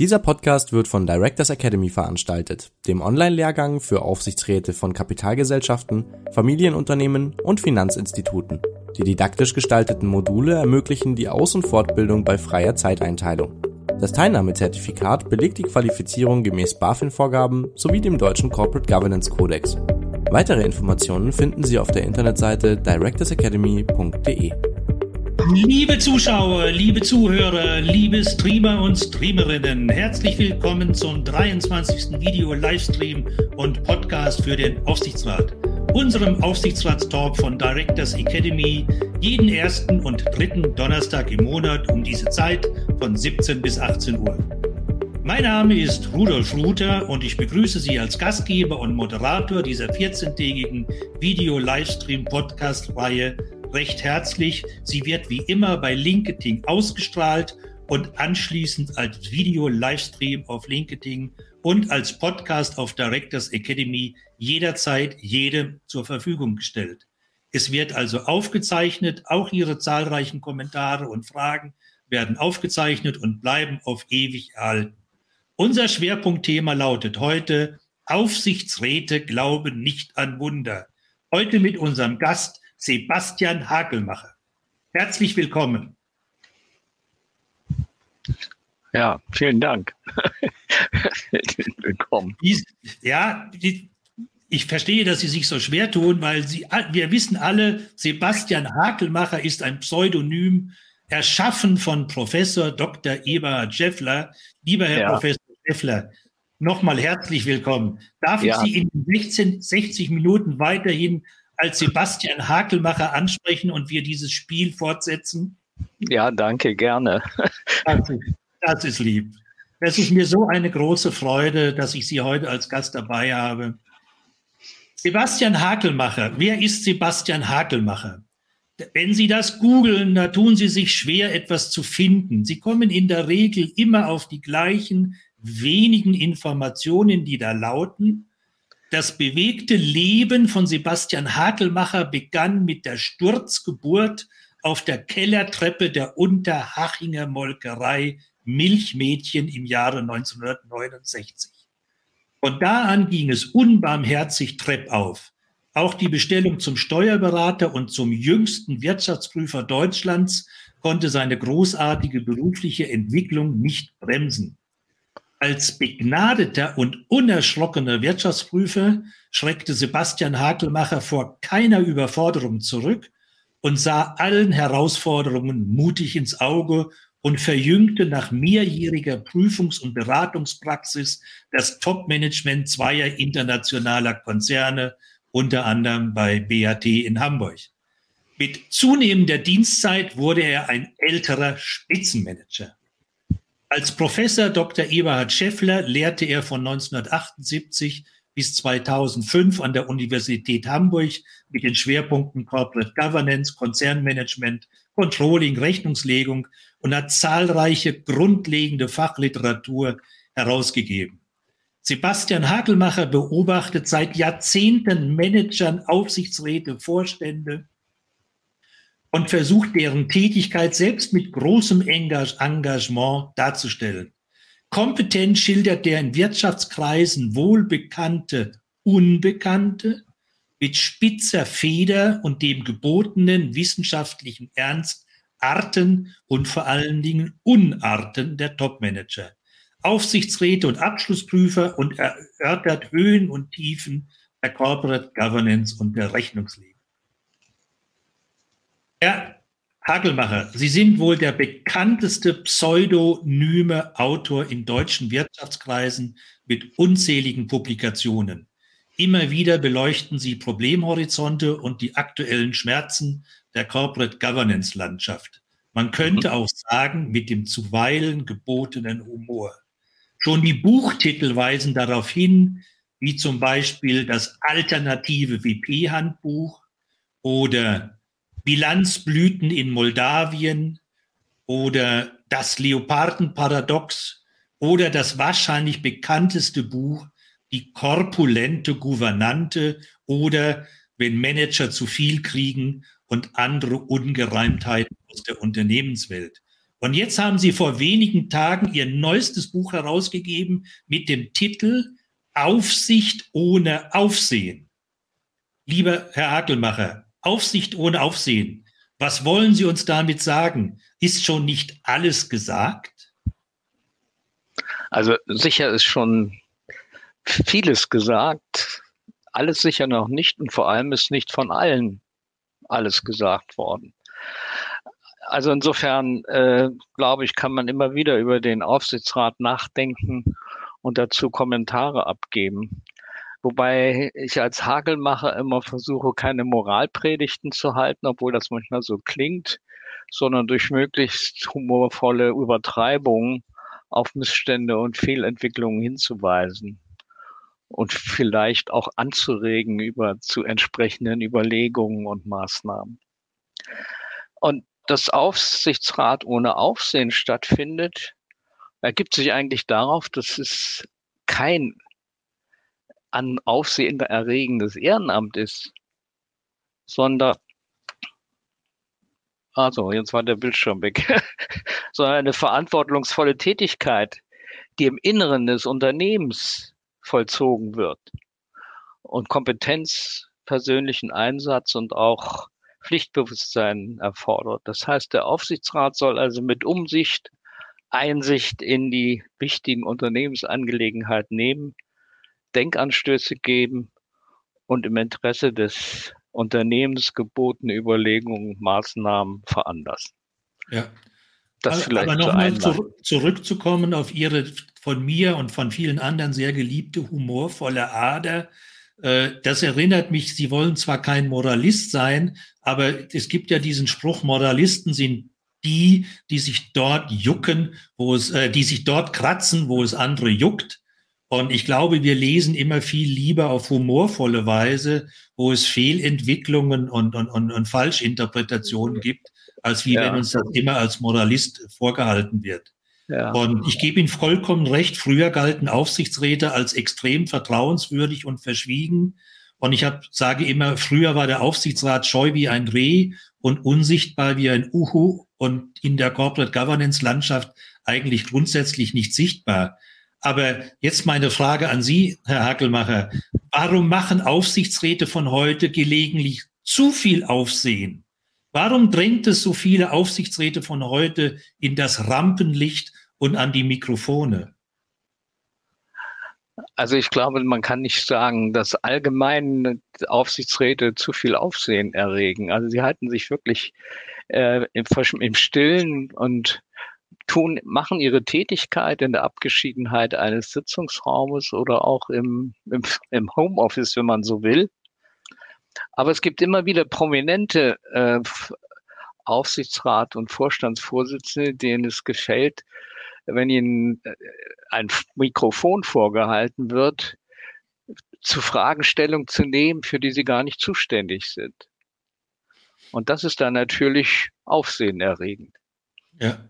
Dieser Podcast wird von Directors Academy veranstaltet, dem Online-Lehrgang für Aufsichtsräte von Kapitalgesellschaften, Familienunternehmen und Finanzinstituten. Die didaktisch gestalteten Module ermöglichen die Aus- und Fortbildung bei freier Zeiteinteilung. Das Teilnahmezertifikat belegt die Qualifizierung gemäß BaFin-Vorgaben sowie dem deutschen Corporate Governance Codex. Weitere Informationen finden Sie auf der Internetseite directorsacademy.de. Liebe Zuschauer, liebe Zuhörer, liebe Streamer und Streamerinnen, herzlich willkommen zum 23. Video-Livestream und Podcast für den Aufsichtsrat, unserem Aufsichtsratstalk von Directors Academy, jeden ersten und dritten Donnerstag im Monat um diese Zeit von 17 bis 18 Uhr. Mein Name ist Rudolf Ruther und ich begrüße Sie als Gastgeber und Moderator dieser 14-tägigen Video-Livestream-Podcast-Reihe recht herzlich. Sie wird wie immer bei LinkedIn ausgestrahlt und anschließend als Video-Livestream auf LinkedIn und als Podcast auf Directors Academy jederzeit jedem zur Verfügung gestellt. Es wird also aufgezeichnet, auch Ihre zahlreichen Kommentare und Fragen werden aufgezeichnet und bleiben auf ewig erhalten. Unser Schwerpunktthema lautet heute Aufsichtsräte glauben nicht an Wunder. Heute mit unserem Gast Sebastian Hagelmacher. Herzlich willkommen. Ja, vielen Dank. willkommen. Ja, ich verstehe, dass Sie sich so schwer tun, weil Sie, wir wissen alle, Sebastian Hakelmacher ist ein Pseudonym, erschaffen von Professor Dr. Eberhard Scheffler. Lieber Herr ja. Professor Scheffler, nochmal herzlich willkommen. Darf ja. ich Sie in 16, 60 Minuten weiterhin als Sebastian Hakelmacher ansprechen und wir dieses Spiel fortsetzen? Ja, danke, gerne. Das ist, das ist lieb. Es ist mir so eine große Freude, dass ich Sie heute als Gast dabei habe. Sebastian Hakelmacher. Wer ist Sebastian Hakelmacher? Wenn Sie das googeln, da tun Sie sich schwer, etwas zu finden. Sie kommen in der Regel immer auf die gleichen wenigen Informationen, die da lauten. Das bewegte Leben von Sebastian Hakelmacher begann mit der Sturzgeburt auf der Kellertreppe der Unterhachinger Molkerei Milchmädchen im Jahre 1969. Von da an ging es unbarmherzig treppauf. Auch die Bestellung zum Steuerberater und zum jüngsten Wirtschaftsprüfer Deutschlands konnte seine großartige berufliche Entwicklung nicht bremsen. Als begnadeter und unerschrockener Wirtschaftsprüfer schreckte Sebastian Hakelmacher vor keiner Überforderung zurück und sah allen Herausforderungen mutig ins Auge und verjüngte nach mehrjähriger Prüfungs- und Beratungspraxis das Top-Management zweier internationaler Konzerne, unter anderem bei BAT in Hamburg. Mit zunehmender Dienstzeit wurde er ein älterer Spitzenmanager. Als Professor Dr. Eberhard Scheffler lehrte er von 1978 bis 2005 an der Universität Hamburg mit den Schwerpunkten Corporate Governance, Konzernmanagement, Controlling, Rechnungslegung und hat zahlreiche grundlegende Fachliteratur herausgegeben. Sebastian Hagelmacher beobachtet seit Jahrzehnten Managern, Aufsichtsräte, Vorstände und versucht deren Tätigkeit selbst mit großem Engagement darzustellen. Kompetent schildert der in Wirtschaftskreisen wohlbekannte Unbekannte mit spitzer Feder und dem gebotenen wissenschaftlichen Ernst Arten und vor allen Dingen Unarten der Topmanager, Aufsichtsräte und Abschlussprüfer und erörtert Höhen und Tiefen der Corporate Governance und der Rechnungslegung. Herr Hagelmacher, Sie sind wohl der bekannteste pseudonyme Autor in deutschen Wirtschaftskreisen mit unzähligen Publikationen. Immer wieder beleuchten Sie Problemhorizonte und die aktuellen Schmerzen der Corporate Governance Landschaft. Man könnte mhm. auch sagen, mit dem zuweilen gebotenen Humor. Schon die Buchtitel weisen darauf hin, wie zum Beispiel das alternative WP-Handbuch oder Bilanzblüten in Moldawien oder das Leopardenparadox oder das wahrscheinlich bekannteste Buch, die korpulente Gouvernante oder wenn Manager zu viel kriegen und andere Ungereimtheiten aus der Unternehmenswelt. Und jetzt haben Sie vor wenigen Tagen Ihr neuestes Buch herausgegeben mit dem Titel Aufsicht ohne Aufsehen. Lieber Herr Hakelmacher, Aufsicht ohne Aufsehen. Was wollen Sie uns damit sagen? Ist schon nicht alles gesagt? Also sicher ist schon vieles gesagt, alles sicher noch nicht und vor allem ist nicht von allen alles gesagt worden. Also insofern äh, glaube ich, kann man immer wieder über den Aufsichtsrat nachdenken und dazu Kommentare abgeben. Wobei ich als Hagelmacher immer versuche, keine Moralpredigten zu halten, obwohl das manchmal so klingt, sondern durch möglichst humorvolle Übertreibungen auf Missstände und Fehlentwicklungen hinzuweisen und vielleicht auch anzuregen über zu entsprechenden Überlegungen und Maßnahmen. Und dass Aufsichtsrat ohne Aufsehen stattfindet, ergibt sich eigentlich darauf, dass es kein an Aufsehen erregendes Ehrenamt ist, sondern also jetzt war der Bildschirm weg, sondern eine verantwortungsvolle Tätigkeit, die im Inneren des Unternehmens vollzogen wird und Kompetenz, persönlichen Einsatz und auch Pflichtbewusstsein erfordert. Das heißt, der Aufsichtsrat soll also mit Umsicht Einsicht in die wichtigen Unternehmensangelegenheiten nehmen, Denkanstöße geben und im Interesse des Unternehmens gebotene Überlegungen, Maßnahmen veranlassen. Ja. Das vielleicht Aber nochmal zu, zurückzukommen auf Ihre von mir und von vielen anderen sehr geliebte humorvolle Ader. Äh, das erinnert mich, Sie wollen zwar kein Moralist sein, aber es gibt ja diesen Spruch, Moralisten sind die, die sich dort jucken, wo es, äh, die sich dort kratzen, wo es andere juckt. Und ich glaube, wir lesen immer viel lieber auf humorvolle Weise, wo es Fehlentwicklungen und, und, und, und Falschinterpretationen gibt, als wie ja. wenn uns das immer als Moralist vorgehalten wird. Ja. Und ich gebe Ihnen vollkommen recht, früher galten Aufsichtsräte als extrem vertrauenswürdig und verschwiegen. Und ich hab, sage immer, früher war der Aufsichtsrat scheu wie ein Reh und unsichtbar wie ein Uhu und in der Corporate Governance Landschaft eigentlich grundsätzlich nicht sichtbar. Aber jetzt meine Frage an Sie, Herr Hackelmacher. Warum machen Aufsichtsräte von heute gelegentlich zu viel Aufsehen? Warum drängt es so viele Aufsichtsräte von heute in das Rampenlicht und an die Mikrofone? Also ich glaube, man kann nicht sagen, dass allgemein Aufsichtsräte zu viel Aufsehen erregen. Also sie halten sich wirklich äh, im, im Stillen und tun, machen ihre Tätigkeit in der Abgeschiedenheit eines Sitzungsraumes oder auch im, im, im Homeoffice, wenn man so will. Aber es gibt immer wieder prominente äh, Aufsichtsrat und Vorstandsvorsitzende, denen es gefällt, wenn ihnen äh, ein Mikrofon vorgehalten wird, zu Fragestellung zu nehmen, für die sie gar nicht zuständig sind. Und das ist dann natürlich aufsehenerregend. Ja.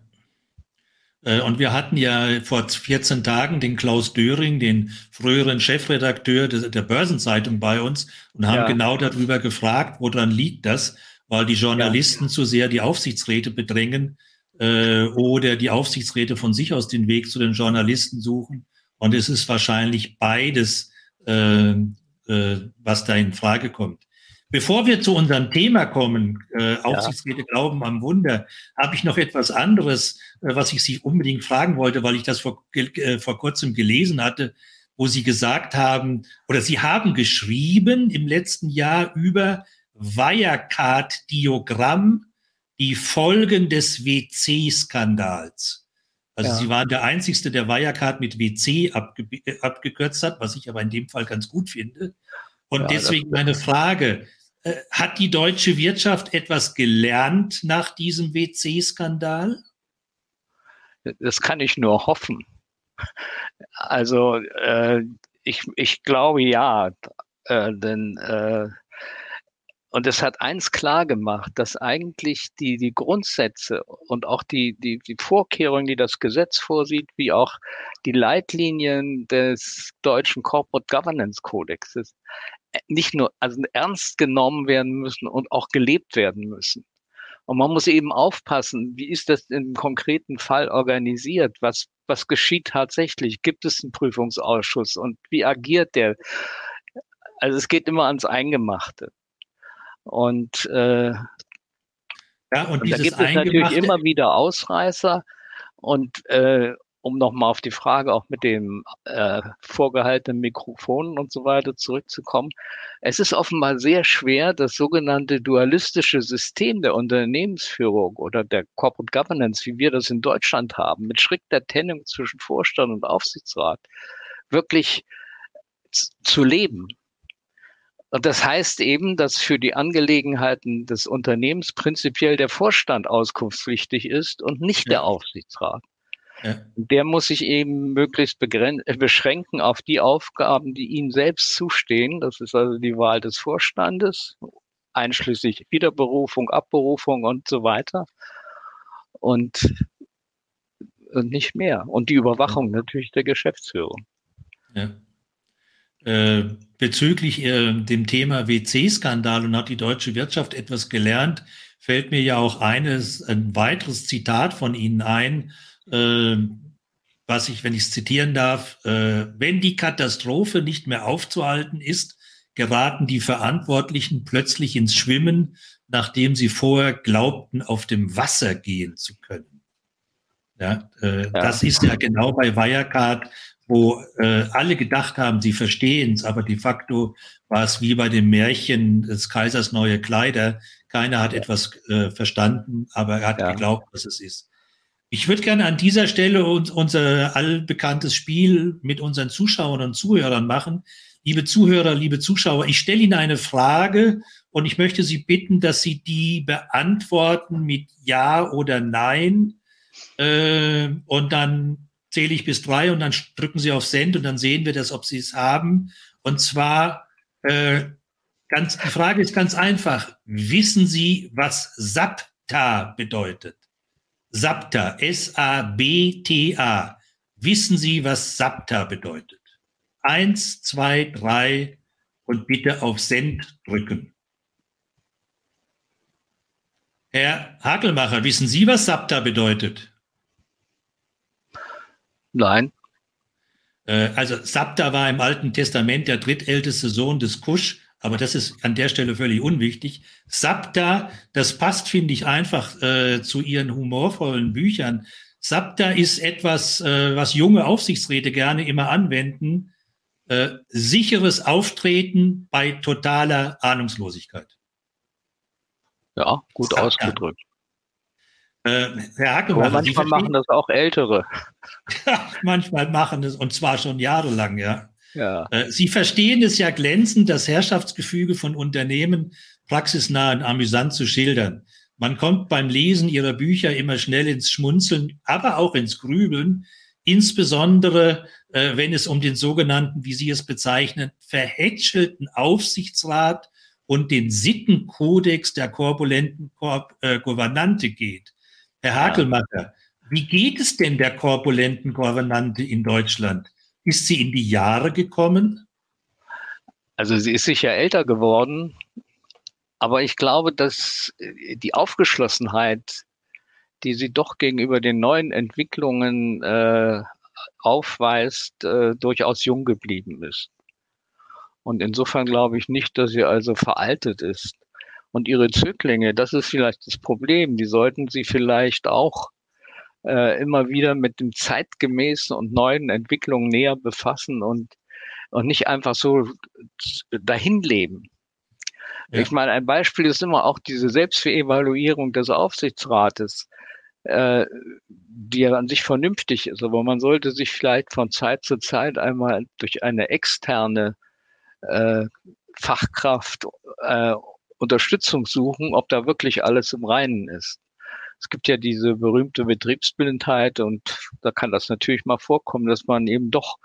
Äh, und wir hatten ja vor 14 Tagen den Klaus Döring, den früheren Chefredakteur der Börsenzeitung bei uns und haben ja. genau darüber gefragt, woran liegt das, weil die Journalisten ja. zu sehr die Aufsichtsräte bedrängen äh, oder die Aufsichtsräte von sich aus den Weg zu den Journalisten suchen. Und es ist wahrscheinlich beides, äh, äh, was da in Frage kommt. Bevor wir zu unserem Thema kommen, äh, Aufsichtsräte ja. glauben am Wunder, habe ich noch etwas anderes, äh, was ich Sie unbedingt fragen wollte, weil ich das vor, äh, vor kurzem gelesen hatte, wo Sie gesagt haben, oder Sie haben geschrieben im letzten Jahr über Wirecard-Diagramm die Folgen des WC-Skandals. Also ja. sie waren der Einzige, der Wirecard mit WC abge äh, abgekürzt hat, was ich aber in dem Fall ganz gut finde. Und ja, deswegen meine Frage, äh, hat die deutsche Wirtschaft etwas gelernt nach diesem WC-Skandal? Das kann ich nur hoffen. Also äh, ich, ich glaube ja, äh, denn äh, und es hat eins klar gemacht, dass eigentlich die, die Grundsätze und auch die, die, die Vorkehrungen, die das Gesetz vorsieht, wie auch die Leitlinien des deutschen Corporate Governance Codexes äh, nicht nur also ernst genommen werden müssen und auch gelebt werden müssen. Und man muss eben aufpassen, wie ist das im konkreten Fall organisiert? Was, was geschieht tatsächlich? Gibt es einen Prüfungsausschuss und wie agiert der? Also es geht immer ans Eingemachte. Und, äh, ja, und, und da gibt es natürlich immer wieder Ausreißer. Und, äh, um nochmal auf die Frage auch mit dem äh, vorgehaltenen Mikrofonen und so weiter zurückzukommen. Es ist offenbar sehr schwer, das sogenannte dualistische System der Unternehmensführung oder der Corporate Governance, wie wir das in Deutschland haben, mit strikter Trennung zwischen Vorstand und Aufsichtsrat, wirklich zu leben. Und das heißt eben, dass für die Angelegenheiten des Unternehmens prinzipiell der Vorstand auskunftspflichtig ist und nicht ja. der Aufsichtsrat. Ja. Der muss sich eben möglichst äh, beschränken auf die Aufgaben, die ihm selbst zustehen. Das ist also die Wahl des Vorstandes, einschließlich Wiederberufung, Abberufung und so weiter. Und, und nicht mehr. Und die Überwachung natürlich der Geschäftsführung. Ja. Äh, bezüglich äh, dem Thema WC-Skandal und hat die deutsche Wirtschaft etwas gelernt, fällt mir ja auch eines, ein weiteres Zitat von Ihnen ein, äh, was ich, wenn ich es zitieren darf, äh, wenn die Katastrophe nicht mehr aufzuhalten ist, geraten die Verantwortlichen plötzlich ins Schwimmen, nachdem sie vorher glaubten, auf dem Wasser gehen zu können. Ja, äh, ja. Das ist ja genau bei Wirecard, wo äh, alle gedacht haben, sie verstehen es, aber de facto war es wie bei dem Märchen des Kaisers neue Kleider. Keiner hat etwas äh, verstanden, aber er hat geglaubt, was es ist. Ich würde gerne an dieser Stelle uns, unser allbekanntes Spiel mit unseren Zuschauern und Zuhörern machen. Liebe Zuhörer, liebe Zuschauer, ich stelle Ihnen eine Frage und ich möchte Sie bitten, dass Sie die beantworten mit Ja oder Nein. Äh, und dann zähle ich bis drei und dann drücken Sie auf Send und dann sehen wir das, ob Sie es haben. Und zwar, äh, ganz, die Frage ist ganz einfach. Wissen Sie, was SAPTA bedeutet? SAPTA, S-A-B-T-A. Wissen Sie, was SAPTA bedeutet? Eins, zwei, drei und bitte auf Send drücken. Herr Hakelmacher, wissen Sie, was SAPTA bedeutet? Nein. Äh, also Sabta war im Alten Testament der drittälteste Sohn des Kusch, aber das ist an der Stelle völlig unwichtig. Sabta, das passt, finde ich, einfach äh, zu ihren humorvollen Büchern. Sabta ist etwas, äh, was junge Aufsichtsräte gerne immer anwenden. Äh, sicheres Auftreten bei totaler Ahnungslosigkeit. Ja, gut Sabta. ausgedrückt. Äh, Herr Hackemann, Aber manchmal machen das auch Ältere. manchmal machen es, und zwar schon jahrelang, ja. Ja. Äh, Sie verstehen es ja glänzend, das Herrschaftsgefüge von Unternehmen praxisnah und amüsant zu schildern. Man kommt beim Lesen Ihrer Bücher immer schnell ins Schmunzeln, aber auch ins Grübeln, insbesondere äh, wenn es um den sogenannten, wie Sie es bezeichnen, verhätschelten Aufsichtsrat und den Sittenkodex der korpulenten Korp äh, Gouvernante geht. Herr Hakelmacher, ja. wie geht es denn der korpulenten Gouvernante in Deutschland? Ist sie in die Jahre gekommen? Also sie ist sicher älter geworden, aber ich glaube, dass die Aufgeschlossenheit, die sie doch gegenüber den neuen Entwicklungen äh, aufweist, äh, durchaus jung geblieben ist. Und insofern glaube ich nicht, dass sie also veraltet ist. Und ihre Zöglinge, das ist vielleicht das Problem, die sollten sie vielleicht auch äh, immer wieder mit dem zeitgemäßen und neuen Entwicklungen näher befassen und, und nicht einfach so dahin leben. Ja. Ich meine, ein Beispiel ist immer auch diese Selbstverevaluierung des Aufsichtsrates, äh, die ja an sich vernünftig ist, aber man sollte sich vielleicht von Zeit zu Zeit einmal durch eine externe äh, Fachkraft äh, Unterstützung suchen, ob da wirklich alles im Reinen ist. Es gibt ja diese berühmte Betriebsblindheit und da kann das natürlich mal vorkommen, dass man eben doch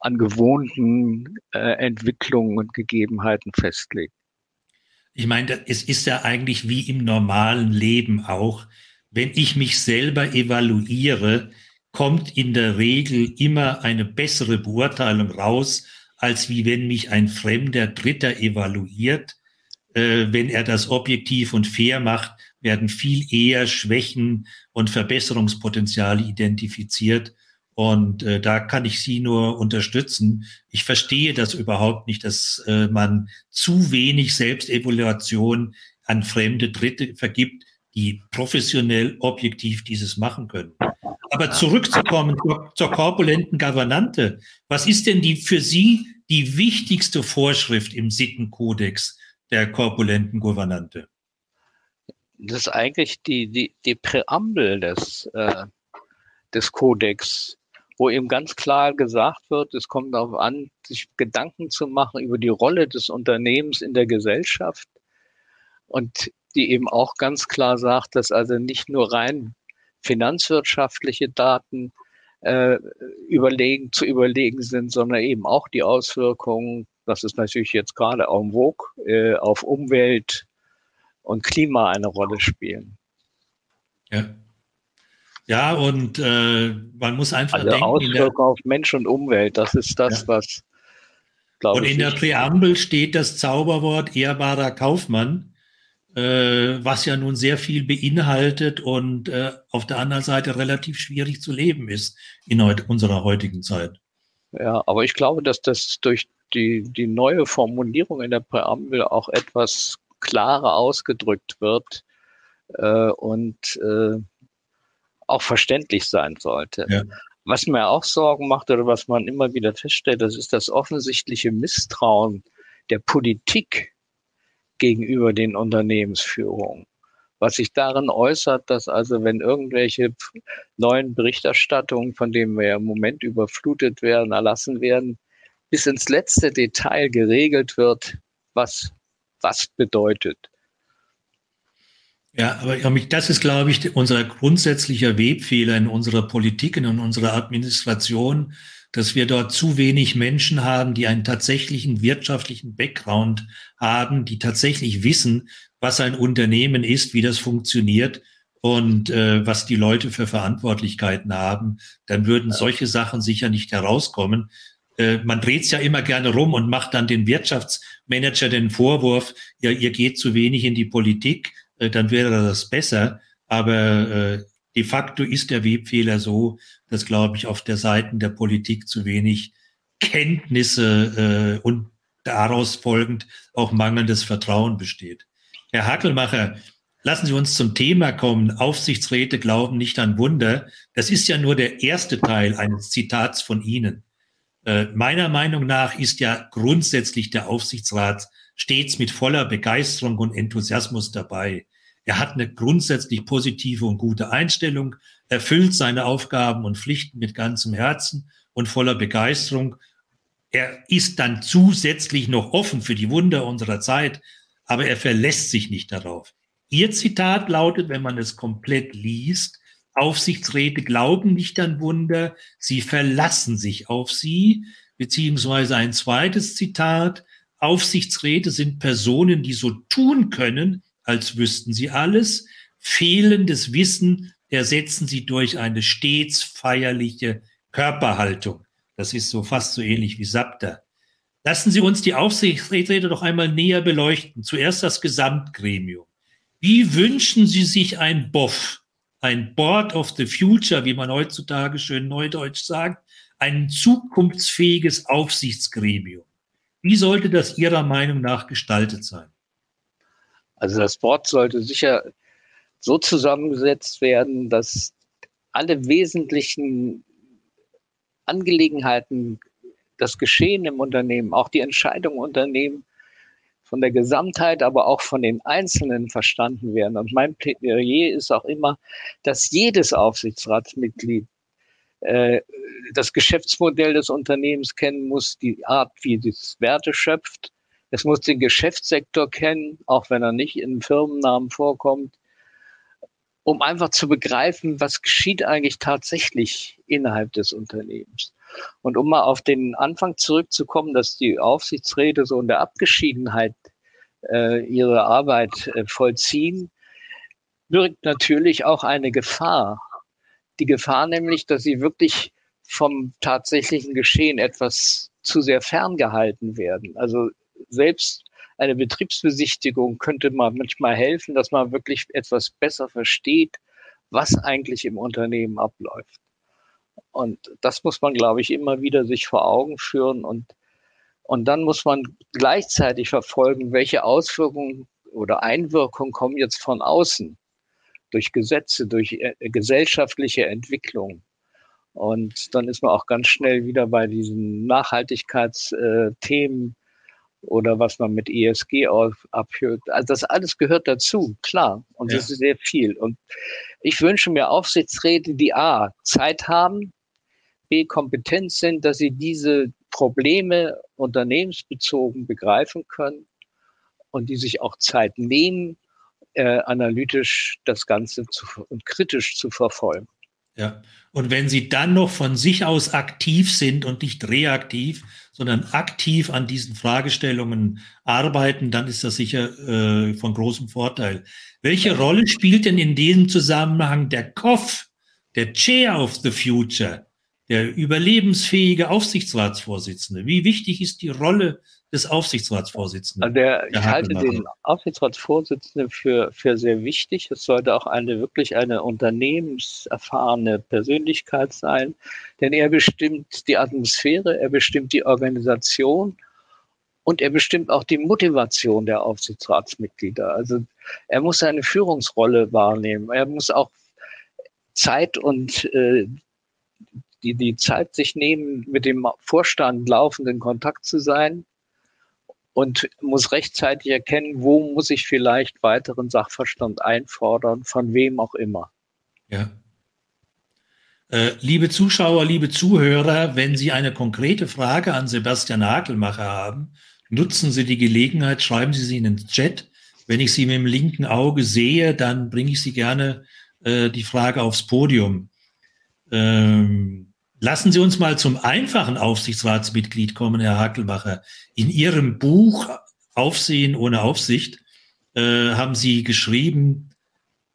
an gewohnten äh, Entwicklungen und Gegebenheiten festlegt. Ich meine, es ist ja eigentlich wie im normalen Leben auch, wenn ich mich selber evaluiere, kommt in der Regel immer eine bessere Beurteilung raus, als wie wenn mich ein fremder Dritter evaluiert, äh, wenn er das objektiv und fair macht, werden viel eher Schwächen und Verbesserungspotenziale identifiziert. Und äh, da kann ich Sie nur unterstützen. Ich verstehe das überhaupt nicht, dass äh, man zu wenig Selbstevaluation an fremde Dritte vergibt, die professionell, objektiv dieses machen können. Aber zurückzukommen zur, zur korpulenten Gouvernante. Was ist denn die für Sie die wichtigste Vorschrift im Sittenkodex der korpulenten Gouvernante? Das ist eigentlich die, die, die Präambel des, äh, des Kodex, wo eben ganz klar gesagt wird, es kommt darauf an, sich Gedanken zu machen über die Rolle des Unternehmens in der Gesellschaft und die eben auch ganz klar sagt, dass also nicht nur rein finanzwirtschaftliche Daten äh, überlegen, zu überlegen sind, sondern eben auch die Auswirkungen, das ist natürlich jetzt gerade en vogue, äh, auf Umwelt und Klima eine Rolle spielen. Ja. Ja, und äh, man muss einfach also denken. Auswirkungen auf Mensch und Umwelt, das ist das, ja. was. Und in der Präambel steht das Zauberwort ehrbarer Kaufmann äh, was ja nun sehr viel beinhaltet und äh, auf der anderen Seite relativ schwierig zu leben ist in heut, unserer heutigen Zeit. Ja, aber ich glaube, dass das durch die, die neue Formulierung in der Präambel auch etwas klarer ausgedrückt wird äh, und äh, auch verständlich sein sollte. Ja. Was mir auch Sorgen macht oder was man immer wieder feststellt, das ist das offensichtliche Misstrauen der Politik gegenüber den Unternehmensführungen. Was sich darin äußert, dass also wenn irgendwelche neuen Berichterstattungen, von denen wir ja im Moment überflutet werden, erlassen werden, bis ins letzte Detail geregelt wird, was was bedeutet. Ja, aber das ist, glaube ich, unser grundsätzlicher Webfehler in unserer Politik und in unserer Administration, dass wir dort zu wenig Menschen haben, die einen tatsächlichen wirtschaftlichen Background haben, die tatsächlich wissen, was ein Unternehmen ist, wie das funktioniert und äh, was die Leute für Verantwortlichkeiten haben, dann würden solche Sachen sicher nicht herauskommen. Äh, man dreht es ja immer gerne rum und macht dann den Wirtschaftsmanager den Vorwurf, ja, ihr geht zu wenig in die Politik, äh, dann wäre das besser. Aber äh, de facto ist der Webfehler so, dass, glaube ich, auf der Seite der Politik zu wenig Kenntnisse äh, und daraus folgend auch mangelndes Vertrauen besteht. Herr Hackelmacher, lassen Sie uns zum Thema kommen. Aufsichtsräte glauben nicht an Wunder. Das ist ja nur der erste Teil eines Zitats von Ihnen. Äh, meiner Meinung nach ist ja grundsätzlich der Aufsichtsrat stets mit voller Begeisterung und Enthusiasmus dabei. Er hat eine grundsätzlich positive und gute Einstellung, erfüllt seine Aufgaben und Pflichten mit ganzem Herzen und voller Begeisterung. Er ist dann zusätzlich noch offen für die Wunder unserer Zeit, aber er verlässt sich nicht darauf. Ihr Zitat lautet, wenn man es komplett liest, Aufsichtsräte glauben nicht an Wunder, sie verlassen sich auf sie, beziehungsweise ein zweites Zitat, Aufsichtsräte sind Personen, die so tun können, als wüssten sie alles. Fehlendes Wissen ersetzen sie durch eine stets feierliche Körperhaltung. Das ist so fast so ähnlich wie Sapter. Lassen Sie uns die Aufsichtsräte doch einmal näher beleuchten. Zuerst das Gesamtgremium. Wie wünschen Sie sich ein BOF, ein Board of the Future, wie man heutzutage schön neudeutsch sagt, ein zukunftsfähiges Aufsichtsgremium? Wie sollte das Ihrer Meinung nach gestaltet sein? Also das Board sollte sicher so zusammengesetzt werden, dass alle wesentlichen Angelegenheiten, das Geschehen im Unternehmen, auch die Entscheidungen im Unternehmen von der Gesamtheit, aber auch von den Einzelnen verstanden werden. Und mein Plädoyer ist auch immer, dass jedes Aufsichtsratsmitglied äh, das Geschäftsmodell des Unternehmens kennen muss, die Art, wie es Werte schöpft, es muss den Geschäftssektor kennen, auch wenn er nicht in Firmennamen vorkommt, um einfach zu begreifen, was geschieht eigentlich tatsächlich innerhalb des Unternehmens. Und um mal auf den Anfang zurückzukommen, dass die Aufsichtsräte so in der Abgeschiedenheit äh, ihre Arbeit äh, vollziehen, birgt natürlich auch eine Gefahr. Die Gefahr nämlich, dass sie wirklich vom tatsächlichen Geschehen etwas zu sehr ferngehalten werden. Also selbst eine Betriebsbesichtigung könnte man manchmal helfen, dass man wirklich etwas besser versteht, was eigentlich im Unternehmen abläuft. Und das muss man, glaube ich, immer wieder sich vor Augen führen und und dann muss man gleichzeitig verfolgen, welche Auswirkungen oder Einwirkungen kommen jetzt von außen durch Gesetze, durch äh, gesellschaftliche Entwicklung. Und dann ist man auch ganz schnell wieder bei diesen Nachhaltigkeitsthemen oder was man mit ESG abhört. Also das alles gehört dazu, klar. Und ja. das ist sehr viel. Und ich wünsche mir Aufsichtsräte, die A, Zeit haben, Kompetent sind, dass sie diese Probleme unternehmensbezogen begreifen können und die sich auch Zeit nehmen, äh, analytisch das Ganze zu, und kritisch zu verfolgen. Ja, und wenn Sie dann noch von sich aus aktiv sind und nicht reaktiv, sondern aktiv an diesen Fragestellungen arbeiten, dann ist das sicher äh, von großem Vorteil. Welche Rolle spielt denn in diesem Zusammenhang der KOF, der Chair of the Future? Der überlebensfähige Aufsichtsratsvorsitzende. Wie wichtig ist die Rolle des Aufsichtsratsvorsitzenden? Also der, ich halte den Aufsichtsratsvorsitzenden für, für sehr wichtig. Es sollte auch eine wirklich eine unternehmenserfahrene Persönlichkeit sein, denn er bestimmt die Atmosphäre, er bestimmt die Organisation und er bestimmt auch die Motivation der Aufsichtsratsmitglieder. Also er muss eine Führungsrolle wahrnehmen. Er muss auch Zeit und äh, die die Zeit sich nehmen, mit dem Vorstand laufend in Kontakt zu sein und muss rechtzeitig erkennen, wo muss ich vielleicht weiteren Sachverstand einfordern, von wem auch immer. Ja. Äh, liebe Zuschauer, liebe Zuhörer, wenn Sie eine konkrete Frage an Sebastian Hakelmacher haben, nutzen Sie die Gelegenheit, schreiben Sie sie in den Chat. Wenn ich sie mit dem linken Auge sehe, dann bringe ich Sie gerne äh, die Frage aufs Podium. Ähm, Lassen Sie uns mal zum einfachen Aufsichtsratsmitglied kommen, Herr Hakelmacher. In Ihrem Buch Aufsehen ohne Aufsicht äh, haben Sie geschrieben,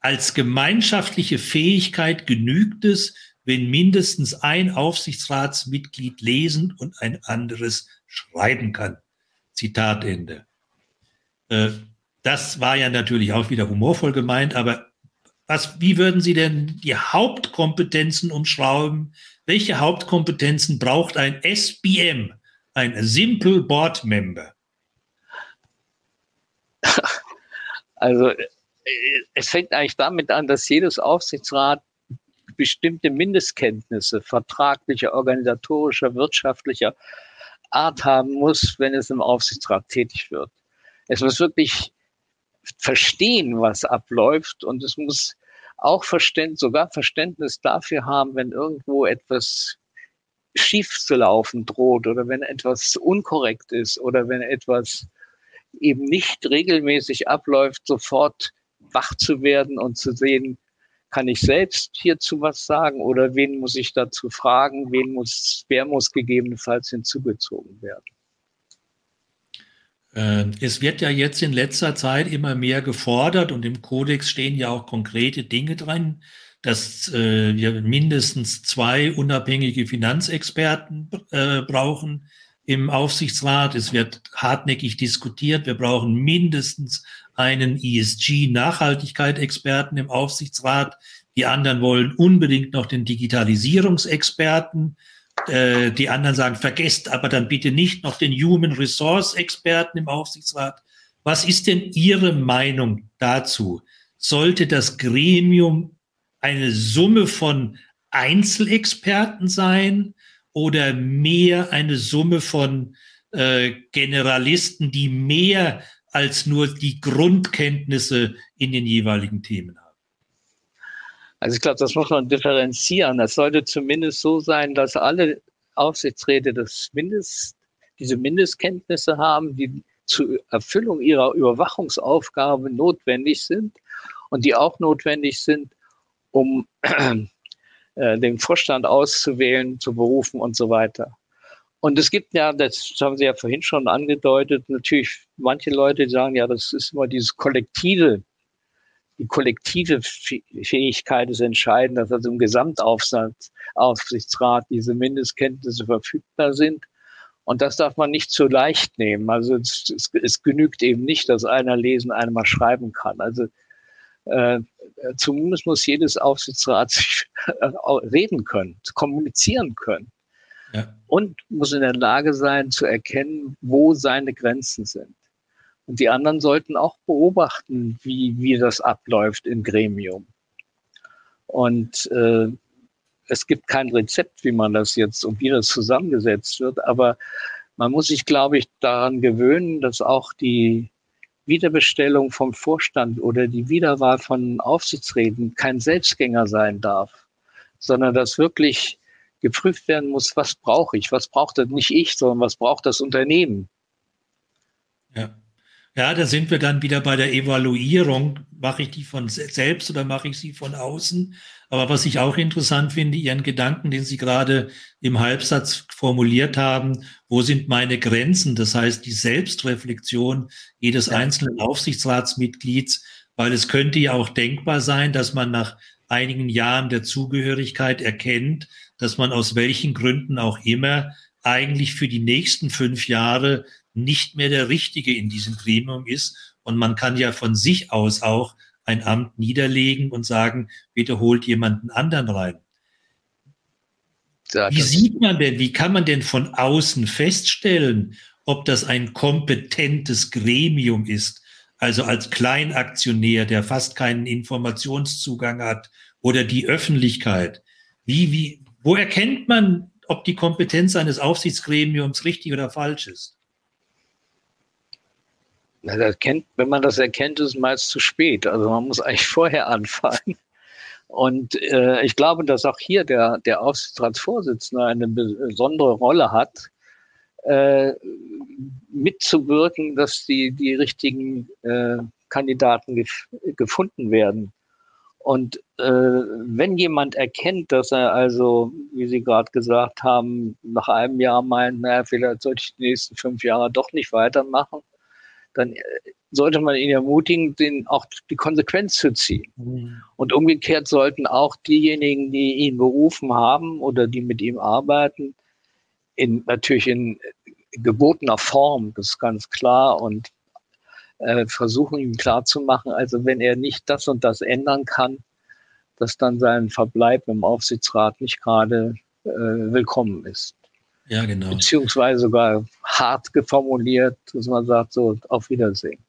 als gemeinschaftliche Fähigkeit genügt es, wenn mindestens ein Aufsichtsratsmitglied lesen und ein anderes schreiben kann. Zitat Ende. Äh, das war ja natürlich auch wieder humorvoll gemeint, aber was, wie würden Sie denn die Hauptkompetenzen umschrauben, welche Hauptkompetenzen braucht ein SBM, ein Simple Board Member? Also es fängt eigentlich damit an, dass jedes Aufsichtsrat bestimmte Mindestkenntnisse vertraglicher, organisatorischer, wirtschaftlicher Art haben muss, wenn es im Aufsichtsrat tätig wird. Es muss wirklich verstehen, was abläuft und es muss auch Verständnis, sogar Verständnis dafür haben, wenn irgendwo etwas schief zu laufen droht oder wenn etwas unkorrekt ist oder wenn etwas eben nicht regelmäßig abläuft, sofort wach zu werden und zu sehen, kann ich selbst hierzu was sagen oder wen muss ich dazu fragen, wen muss, wer muss gegebenenfalls hinzugezogen werden. Äh, es wird ja jetzt in letzter Zeit immer mehr gefordert und im Kodex stehen ja auch konkrete Dinge drin, dass äh, wir mindestens zwei unabhängige Finanzexperten äh, brauchen im Aufsichtsrat. Es wird hartnäckig diskutiert. Wir brauchen mindestens einen ESG-Nachhaltigkeit-Experten im Aufsichtsrat. Die anderen wollen unbedingt noch den Digitalisierungsexperten. Äh, die anderen sagen, vergesst aber dann bitte nicht noch den Human Resource Experten im Aufsichtsrat. Was ist denn Ihre Meinung dazu? Sollte das Gremium eine Summe von Einzelexperten sein oder mehr eine Summe von äh, Generalisten, die mehr als nur die Grundkenntnisse in den jeweiligen Themen haben? Also ich glaube, das muss man differenzieren. Es sollte zumindest so sein, dass alle Aufsichtsräte das Mindest, diese Mindestkenntnisse haben, die zur Erfüllung ihrer Überwachungsaufgabe notwendig sind und die auch notwendig sind, um äh, den Vorstand auszuwählen, zu berufen und so weiter. Und es gibt ja, das haben Sie ja vorhin schon angedeutet, natürlich manche Leute die sagen, ja, das ist immer dieses kollektive die kollektive Fähigkeit ist entscheidend, dass also im Gesamtaufsichtsrat diese Mindestkenntnisse verfügbar sind. Und das darf man nicht zu leicht nehmen. Also es, es, es genügt eben nicht, dass einer lesen, einer mal schreiben kann. Also äh, zumindest muss jedes Aufsichtsrat sich äh, reden können, kommunizieren können. Ja. Und muss in der Lage sein zu erkennen, wo seine Grenzen sind. Und die anderen sollten auch beobachten, wie, wie das abläuft im Gremium. Und äh, es gibt kein Rezept, wie man das jetzt und wie das zusammengesetzt wird, aber man muss sich, glaube ich, daran gewöhnen, dass auch die Wiederbestellung vom Vorstand oder die Wiederwahl von Aufsichtsräten kein Selbstgänger sein darf, sondern dass wirklich geprüft werden muss, was brauche ich, was braucht das nicht ich, sondern was braucht das Unternehmen. Ja. Ja, da sind wir dann wieder bei der Evaluierung. Mache ich die von selbst oder mache ich sie von außen? Aber was ich auch interessant finde, Ihren Gedanken, den Sie gerade im Halbsatz formuliert haben, wo sind meine Grenzen? Das heißt, die Selbstreflexion jedes ja. einzelnen Aufsichtsratsmitglieds, weil es könnte ja auch denkbar sein, dass man nach einigen Jahren der Zugehörigkeit erkennt, dass man aus welchen Gründen auch immer eigentlich für die nächsten fünf Jahre nicht mehr der Richtige in diesem Gremium ist. Und man kann ja von sich aus auch ein Amt niederlegen und sagen, bitte holt jemanden anderen rein. wie sieht man denn, wie kann man denn von außen feststellen, ob das ein kompetentes Gremium ist, also als Kleinaktionär, der fast keinen Informationszugang hat, oder die Öffentlichkeit? Wie, wie, wo erkennt man, ob die Kompetenz eines Aufsichtsgremiums richtig oder falsch ist? Erkennt, wenn man das erkennt, ist es meist zu spät. Also man muss eigentlich vorher anfangen. Und äh, ich glaube, dass auch hier der, der Aufsichtsratsvorsitzende eine besondere Rolle hat, äh, mitzuwirken, dass die, die richtigen äh, Kandidaten gef gefunden werden. Und äh, wenn jemand erkennt, dass er also, wie Sie gerade gesagt haben, nach einem Jahr meint, naja, vielleicht sollte ich die nächsten fünf Jahre doch nicht weitermachen, dann äh, sollte man ihn ermutigen, den auch die Konsequenz zu ziehen. Mhm. Und umgekehrt sollten auch diejenigen, die ihn berufen haben oder die mit ihm arbeiten, in, natürlich in gebotener Form, das ist ganz klar, und äh, versuchen ihm klarzumachen, also wenn er nicht das und das ändern kann, dass dann sein Verbleib im Aufsichtsrat nicht gerade äh, willkommen ist. Ja, genau. Beziehungsweise sogar hart geformuliert, dass man sagt, so, auf Wiedersehen.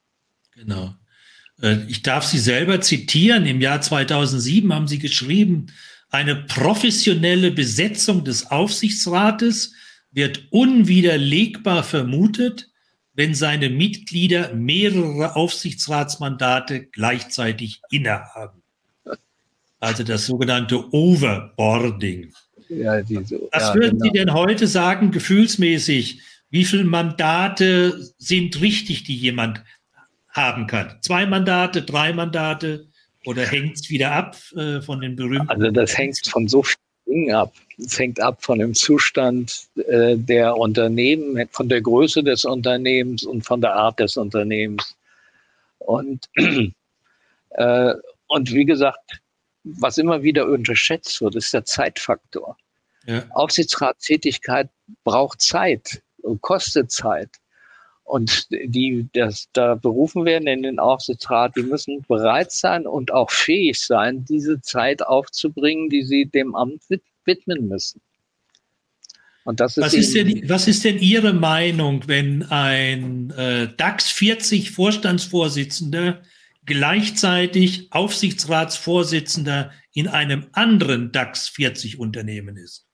Genau. Äh, ich darf Sie selber zitieren. Im Jahr 2007 haben Sie geschrieben, eine professionelle Besetzung des Aufsichtsrates wird unwiderlegbar vermutet, wenn seine Mitglieder mehrere Aufsichtsratsmandate gleichzeitig innehaben. Also das sogenannte Overboarding. Ja, diese, Was ja, würden genau. Sie denn heute sagen, gefühlsmäßig? Wie viele Mandate sind richtig, die jemand haben kann? Zwei Mandate, drei Mandate oder hängt es wieder ab äh, von den berühmten? Also das hängt von so vielen Dingen ab. Es hängt ab von dem Zustand äh, der Unternehmen, von der Größe des Unternehmens und von der Art des Unternehmens. Und, äh, und wie gesagt, was immer wieder unterschätzt wird, ist der Zeitfaktor. Ja. Aufsichtsratstätigkeit braucht Zeit und kostet Zeit. Und die das da berufen werden in den Aufsichtsrat, die müssen bereit sein und auch fähig sein, diese Zeit aufzubringen, die sie dem Amt widmen müssen. Und das ist was, ist denn, was ist denn Ihre Meinung, wenn ein äh, DAX 40 Vorstandsvorsitzender gleichzeitig Aufsichtsratsvorsitzender in einem anderen DAX 40 Unternehmen ist.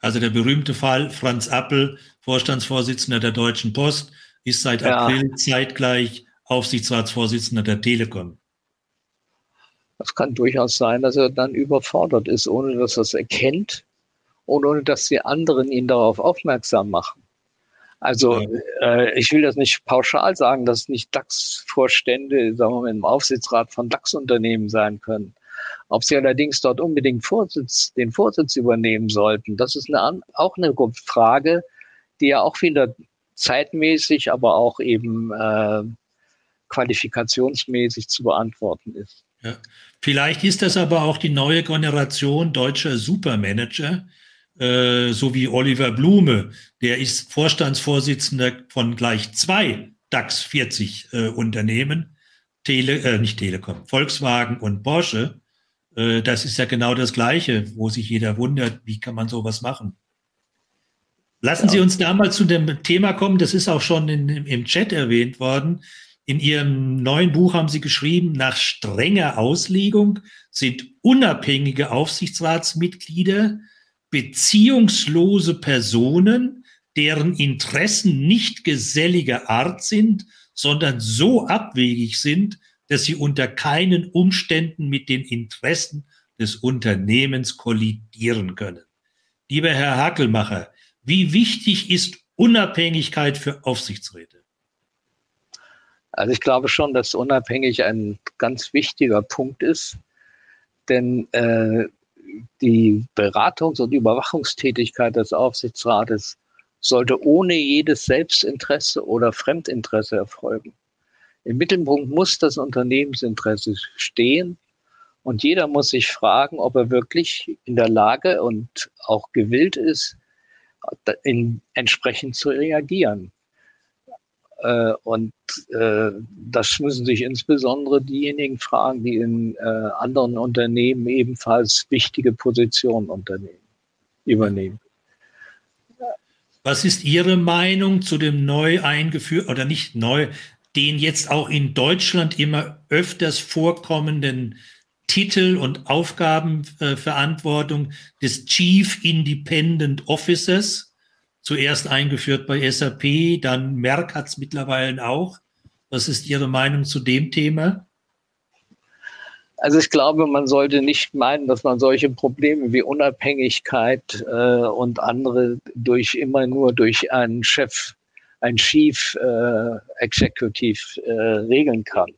Also der berühmte Fall Franz Appel, Vorstandsvorsitzender der Deutschen Post, ist seit ja. April zeitgleich Aufsichtsratsvorsitzender der Telekom. Es kann durchaus sein, dass er dann überfordert ist, ohne dass er es erkennt und ohne dass die anderen ihn darauf aufmerksam machen. Also äh, ich will das nicht pauschal sagen, dass nicht DAX-Vorstände, sagen wir mal, im Aufsichtsrat von DAX-Unternehmen sein können. Ob sie allerdings dort unbedingt Vorsitz, den Vorsitz übernehmen sollten, das ist eine, auch eine Frage, die ja auch wieder zeitmäßig, aber auch eben äh, qualifikationsmäßig zu beantworten ist. Ja. Vielleicht ist das aber auch die neue Generation deutscher Supermanager, äh, so wie Oliver Blume, der ist Vorstandsvorsitzender von gleich zwei DAX 40 äh, Unternehmen, Tele, äh, nicht Telekom, Volkswagen und Porsche. Äh, das ist ja genau das Gleiche, wo sich jeder wundert, wie kann man sowas machen. Lassen. Sie uns da mal zu dem Thema kommen, das ist auch schon in, im Chat erwähnt worden. In Ihrem neuen Buch haben Sie geschrieben, nach strenger Auslegung sind unabhängige Aufsichtsratsmitglieder beziehungslose Personen, deren Interessen nicht geselliger Art sind, sondern so abwegig sind, dass sie unter keinen Umständen mit den Interessen des Unternehmens kollidieren können. Lieber Herr Hakelmacher, wie wichtig ist Unabhängigkeit für Aufsichtsräte? Also ich glaube schon, dass unabhängig ein ganz wichtiger Punkt ist, denn äh, die Beratungs- und Überwachungstätigkeit des Aufsichtsrates sollte ohne jedes Selbstinteresse oder Fremdinteresse erfolgen. Im Mittelpunkt muss das Unternehmensinteresse stehen und jeder muss sich fragen, ob er wirklich in der Lage und auch gewillt ist, entsprechend zu reagieren. Äh, und äh, das müssen sich insbesondere diejenigen fragen, die in äh, anderen Unternehmen ebenfalls wichtige Positionen übernehmen. Was ist Ihre Meinung zu dem neu eingeführten oder nicht neu, den jetzt auch in Deutschland immer öfters vorkommenden Titel und Aufgabenverantwortung des Chief Independent Officers? Zuerst eingeführt bei SAP, dann Merck hat es mittlerweile auch. Was ist Ihre Meinung zu dem Thema? Also ich glaube, man sollte nicht meinen, dass man solche Probleme wie Unabhängigkeit äh, und andere durch immer nur durch einen Chef, ein Chief äh, Executive äh, regeln kann.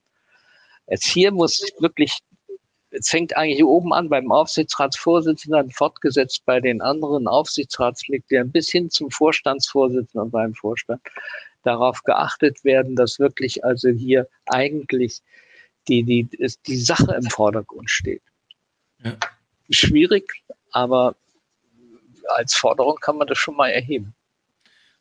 Jetzt hier muss wirklich es fängt eigentlich oben an beim Aufsichtsratsvorsitzenden, fortgesetzt bei den anderen Aufsichtsratsmitgliedern bis hin zum Vorstandsvorsitzenden und beim Vorstand darauf geachtet werden, dass wirklich also hier eigentlich die, die, die Sache im Vordergrund steht. Ja. Schwierig, aber als Forderung kann man das schon mal erheben.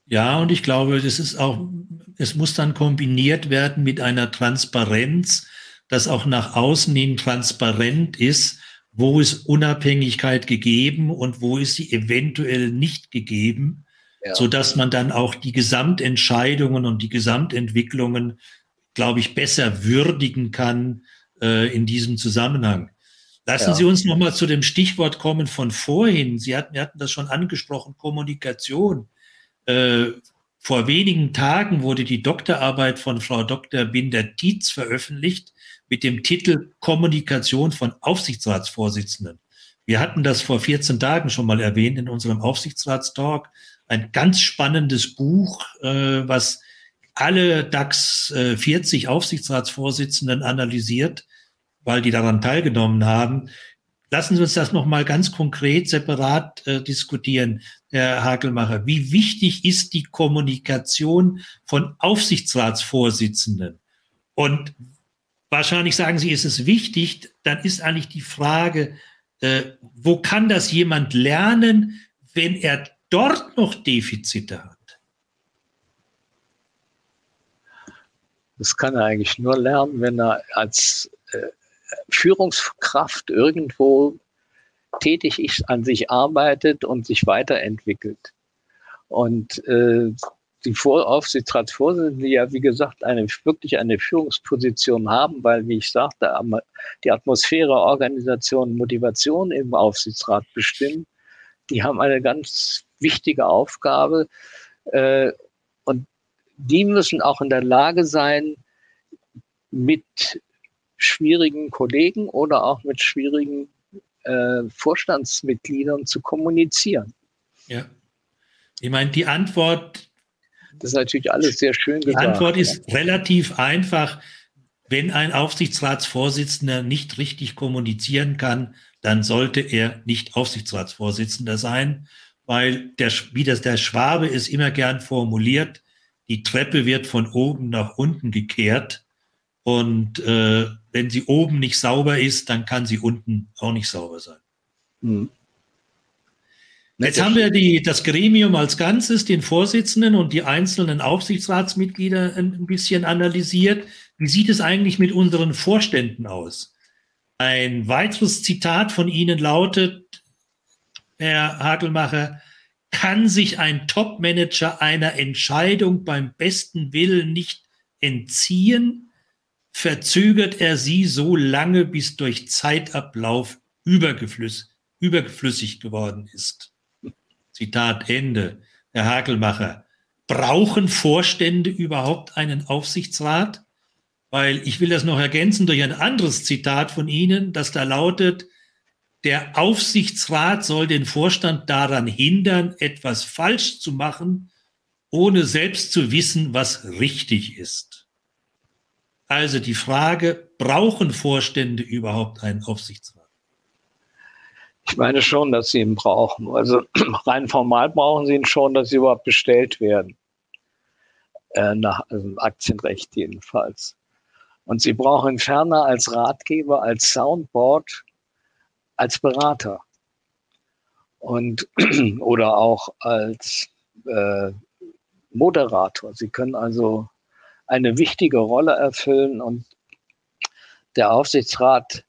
Ja, und ich glaube, das ist auch, es muss dann kombiniert werden mit einer Transparenz, dass auch nach außen hin transparent ist, wo ist Unabhängigkeit gegeben und wo ist sie eventuell nicht gegeben, ja. so dass man dann auch die Gesamtentscheidungen und die Gesamtentwicklungen, glaube ich, besser würdigen kann äh, in diesem Zusammenhang. Lassen ja. Sie uns noch mal zu dem Stichwort kommen von vorhin. Sie hatten, wir hatten das schon angesprochen, Kommunikation. Äh, vor wenigen Tagen wurde die Doktorarbeit von Frau Dr. Binder-Tietz veröffentlicht mit dem Titel Kommunikation von Aufsichtsratsvorsitzenden. Wir hatten das vor 14 Tagen schon mal erwähnt in unserem Aufsichtsratstalk. Ein ganz spannendes Buch, äh, was alle DAX äh, 40 Aufsichtsratsvorsitzenden analysiert, weil die daran teilgenommen haben. Lassen Sie uns das nochmal ganz konkret separat äh, diskutieren, Herr Hakelmacher. Wie wichtig ist die Kommunikation von Aufsichtsratsvorsitzenden? Und Wahrscheinlich sagen Sie, ist es wichtig, dann ist eigentlich die Frage, äh, wo kann das jemand lernen, wenn er dort noch Defizite hat? Das kann er eigentlich nur lernen, wenn er als äh, Führungskraft irgendwo tätig ist, an sich arbeitet und sich weiterentwickelt. Und äh, die Aufsichtsratsvorsitzenden, die ja, wie gesagt, eine, wirklich eine Führungsposition haben, weil, wie ich sagte, die Atmosphäre, Organisation, Motivation im Aufsichtsrat bestimmen, die haben eine ganz wichtige Aufgabe. Äh, und die müssen auch in der Lage sein, mit schwierigen Kollegen oder auch mit schwierigen äh, Vorstandsmitgliedern zu kommunizieren. Ja. Ich meine, die Antwort das ist natürlich alles sehr schön gesagt. Die Antwort ist relativ einfach. Wenn ein Aufsichtsratsvorsitzender nicht richtig kommunizieren kann, dann sollte er nicht Aufsichtsratsvorsitzender sein, weil der, wie das der Schwabe ist immer gern formuliert, die Treppe wird von oben nach unten gekehrt. Und äh, wenn sie oben nicht sauber ist, dann kann sie unten auch nicht sauber sein. Mhm. Jetzt haben wir die, das Gremium als Ganzes, den Vorsitzenden und die einzelnen Aufsichtsratsmitglieder ein bisschen analysiert. Wie sieht es eigentlich mit unseren Vorständen aus? Ein weiteres Zitat von Ihnen lautet, Herr Hagelmacher, kann sich ein Topmanager einer Entscheidung beim besten Willen nicht entziehen, verzögert er sie so lange, bis durch Zeitablauf übergeflüssig, überflüssig geworden ist. Zitat Ende. Herr Hagelmacher, brauchen Vorstände überhaupt einen Aufsichtsrat? Weil ich will das noch ergänzen durch ein anderes Zitat von Ihnen, das da lautet, der Aufsichtsrat soll den Vorstand daran hindern, etwas falsch zu machen, ohne selbst zu wissen, was richtig ist. Also die Frage, brauchen Vorstände überhaupt einen Aufsichtsrat? Ich meine schon, dass sie ihn brauchen. Also rein formal brauchen sie ihn schon, dass sie überhaupt bestellt werden. Äh, nach also Aktienrecht jedenfalls. Und sie brauchen ihn ferner als Ratgeber, als Soundboard, als Berater. Und, oder auch als äh, Moderator. Sie können also eine wichtige Rolle erfüllen und der Aufsichtsrat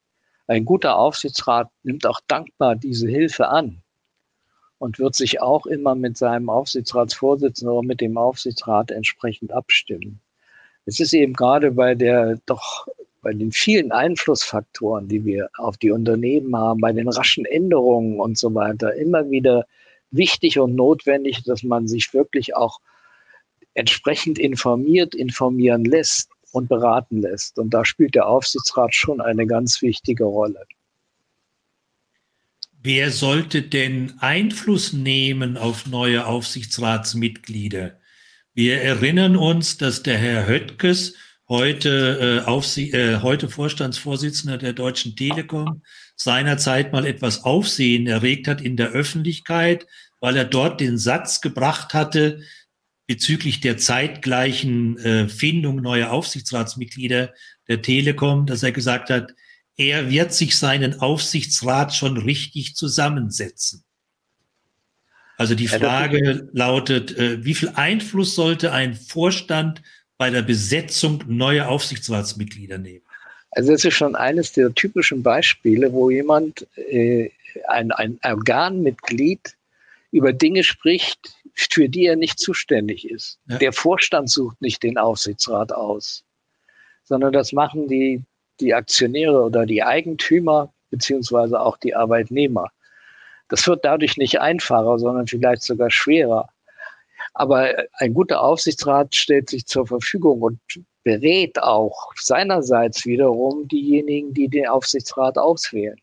ein guter Aufsichtsrat nimmt auch dankbar diese Hilfe an und wird sich auch immer mit seinem Aufsichtsratsvorsitzenden oder mit dem Aufsichtsrat entsprechend abstimmen. Es ist eben gerade bei der doch bei den vielen Einflussfaktoren, die wir auf die Unternehmen haben, bei den raschen Änderungen und so weiter, immer wieder wichtig und notwendig, dass man sich wirklich auch entsprechend informiert, informieren lässt und beraten lässt. Und da spielt der Aufsichtsrat schon eine ganz wichtige Rolle. Wer sollte denn Einfluss nehmen auf neue Aufsichtsratsmitglieder? Wir erinnern uns, dass der Herr Höttges, heute, äh, Aufsie äh, heute Vorstandsvorsitzender der Deutschen Telekom, seinerzeit mal etwas Aufsehen erregt hat in der Öffentlichkeit, weil er dort den Satz gebracht hatte, bezüglich der zeitgleichen äh, Findung neuer Aufsichtsratsmitglieder der Telekom, dass er gesagt hat, er wird sich seinen Aufsichtsrat schon richtig zusammensetzen. Also die Frage lautet, äh, wie viel Einfluss sollte ein Vorstand bei der Besetzung neuer Aufsichtsratsmitglieder nehmen? Also das ist schon eines der typischen Beispiele, wo jemand, äh, ein, ein Organmitglied über Dinge spricht, für die er nicht zuständig ist. Ja. Der Vorstand sucht nicht den Aufsichtsrat aus, sondern das machen die, die Aktionäre oder die Eigentümer beziehungsweise auch die Arbeitnehmer. Das wird dadurch nicht einfacher, sondern vielleicht sogar schwerer. Aber ein guter Aufsichtsrat stellt sich zur Verfügung und berät auch seinerseits wiederum diejenigen, die den Aufsichtsrat auswählen.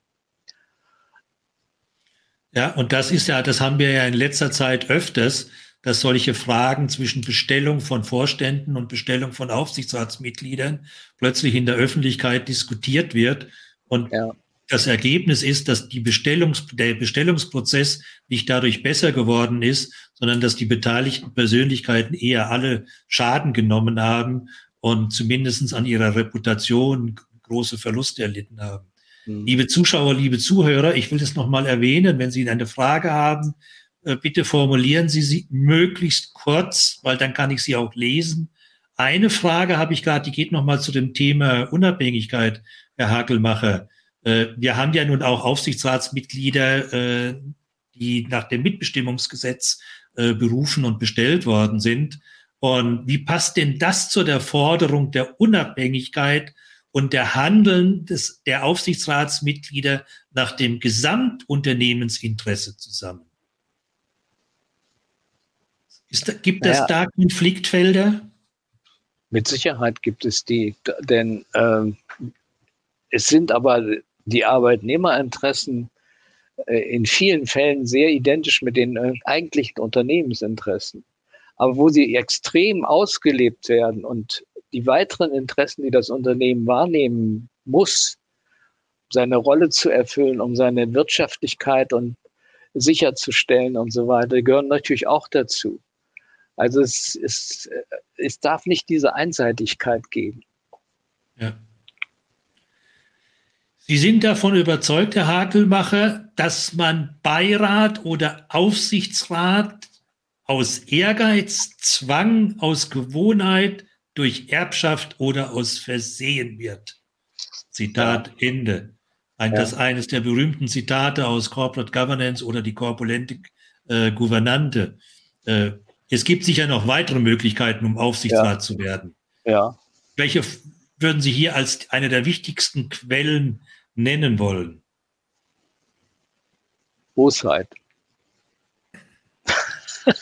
Ja, und das ist ja, das haben wir ja in letzter Zeit öfters, dass solche Fragen zwischen Bestellung von Vorständen und Bestellung von Aufsichtsratsmitgliedern plötzlich in der Öffentlichkeit diskutiert wird. Und ja. das Ergebnis ist, dass die Bestellungs, der Bestellungsprozess nicht dadurch besser geworden ist, sondern dass die beteiligten Persönlichkeiten eher alle Schaden genommen haben und zumindestens an ihrer Reputation große Verluste erlitten haben. Mhm. Liebe Zuschauer, liebe Zuhörer, ich will das nochmal erwähnen. Wenn Sie eine Frage haben, äh, bitte formulieren Sie sie möglichst kurz, weil dann kann ich sie auch lesen. Eine Frage habe ich gerade, die geht nochmal zu dem Thema Unabhängigkeit, Herr Hakelmacher. Äh, wir haben ja nun auch Aufsichtsratsmitglieder, äh, die nach dem Mitbestimmungsgesetz berufen und bestellt worden sind. Und wie passt denn das zu der Forderung der Unabhängigkeit und der Handeln des, der Aufsichtsratsmitglieder nach dem Gesamtunternehmensinteresse zusammen. Ist, gibt es ja, da Konfliktfelder? Mit Sicherheit gibt es die, denn äh, es sind aber die Arbeitnehmerinteressen äh, in vielen Fällen sehr identisch mit den äh, eigentlichen Unternehmensinteressen. Aber wo sie extrem ausgelebt werden und die weiteren Interessen, die das Unternehmen wahrnehmen muss, seine Rolle zu erfüllen, um seine Wirtschaftlichkeit und sicherzustellen und so weiter, gehören natürlich auch dazu. Also es, es, es darf nicht diese Einseitigkeit geben. Ja. Sie sind davon überzeugt, Herr Hakelmacher, dass man Beirat oder Aufsichtsrat aus Ehrgeiz, Zwang, aus Gewohnheit, durch Erbschaft oder aus Versehen wird. Zitat. Ende. Ein, ja. Das eines der berühmten Zitate aus Corporate Governance oder die korpulente äh, Gouvernante. Äh, es gibt sicher noch weitere Möglichkeiten, um Aufsichtsrat ja. zu werden. Ja. Welche würden Sie hier als eine der wichtigsten Quellen nennen wollen? Bosheit.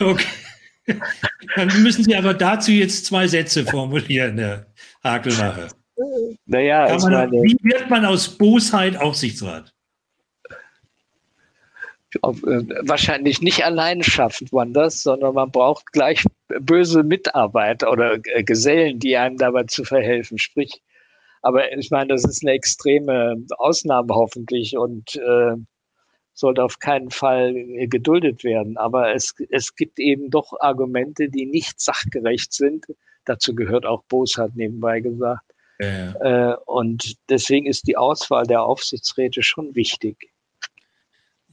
okay. Dann müssen Sie aber dazu jetzt zwei Sätze formulieren, Herr Hakelmacher. Naja, man, meine, wie wird man aus Bosheit Aufsichtsrat? Auf, äh, wahrscheinlich nicht allein schafft man das, sondern man braucht gleich böse Mitarbeiter oder äh, Gesellen, die einem dabei zu verhelfen. Sprich, aber ich meine, das ist eine extreme Ausnahme hoffentlich und äh, sollte auf keinen Fall äh, geduldet werden. Aber es, es gibt eben doch Argumente, die nicht sachgerecht sind. Dazu gehört auch Bosheit nebenbei gesagt. Ja. Äh, und deswegen ist die Auswahl der Aufsichtsräte schon wichtig.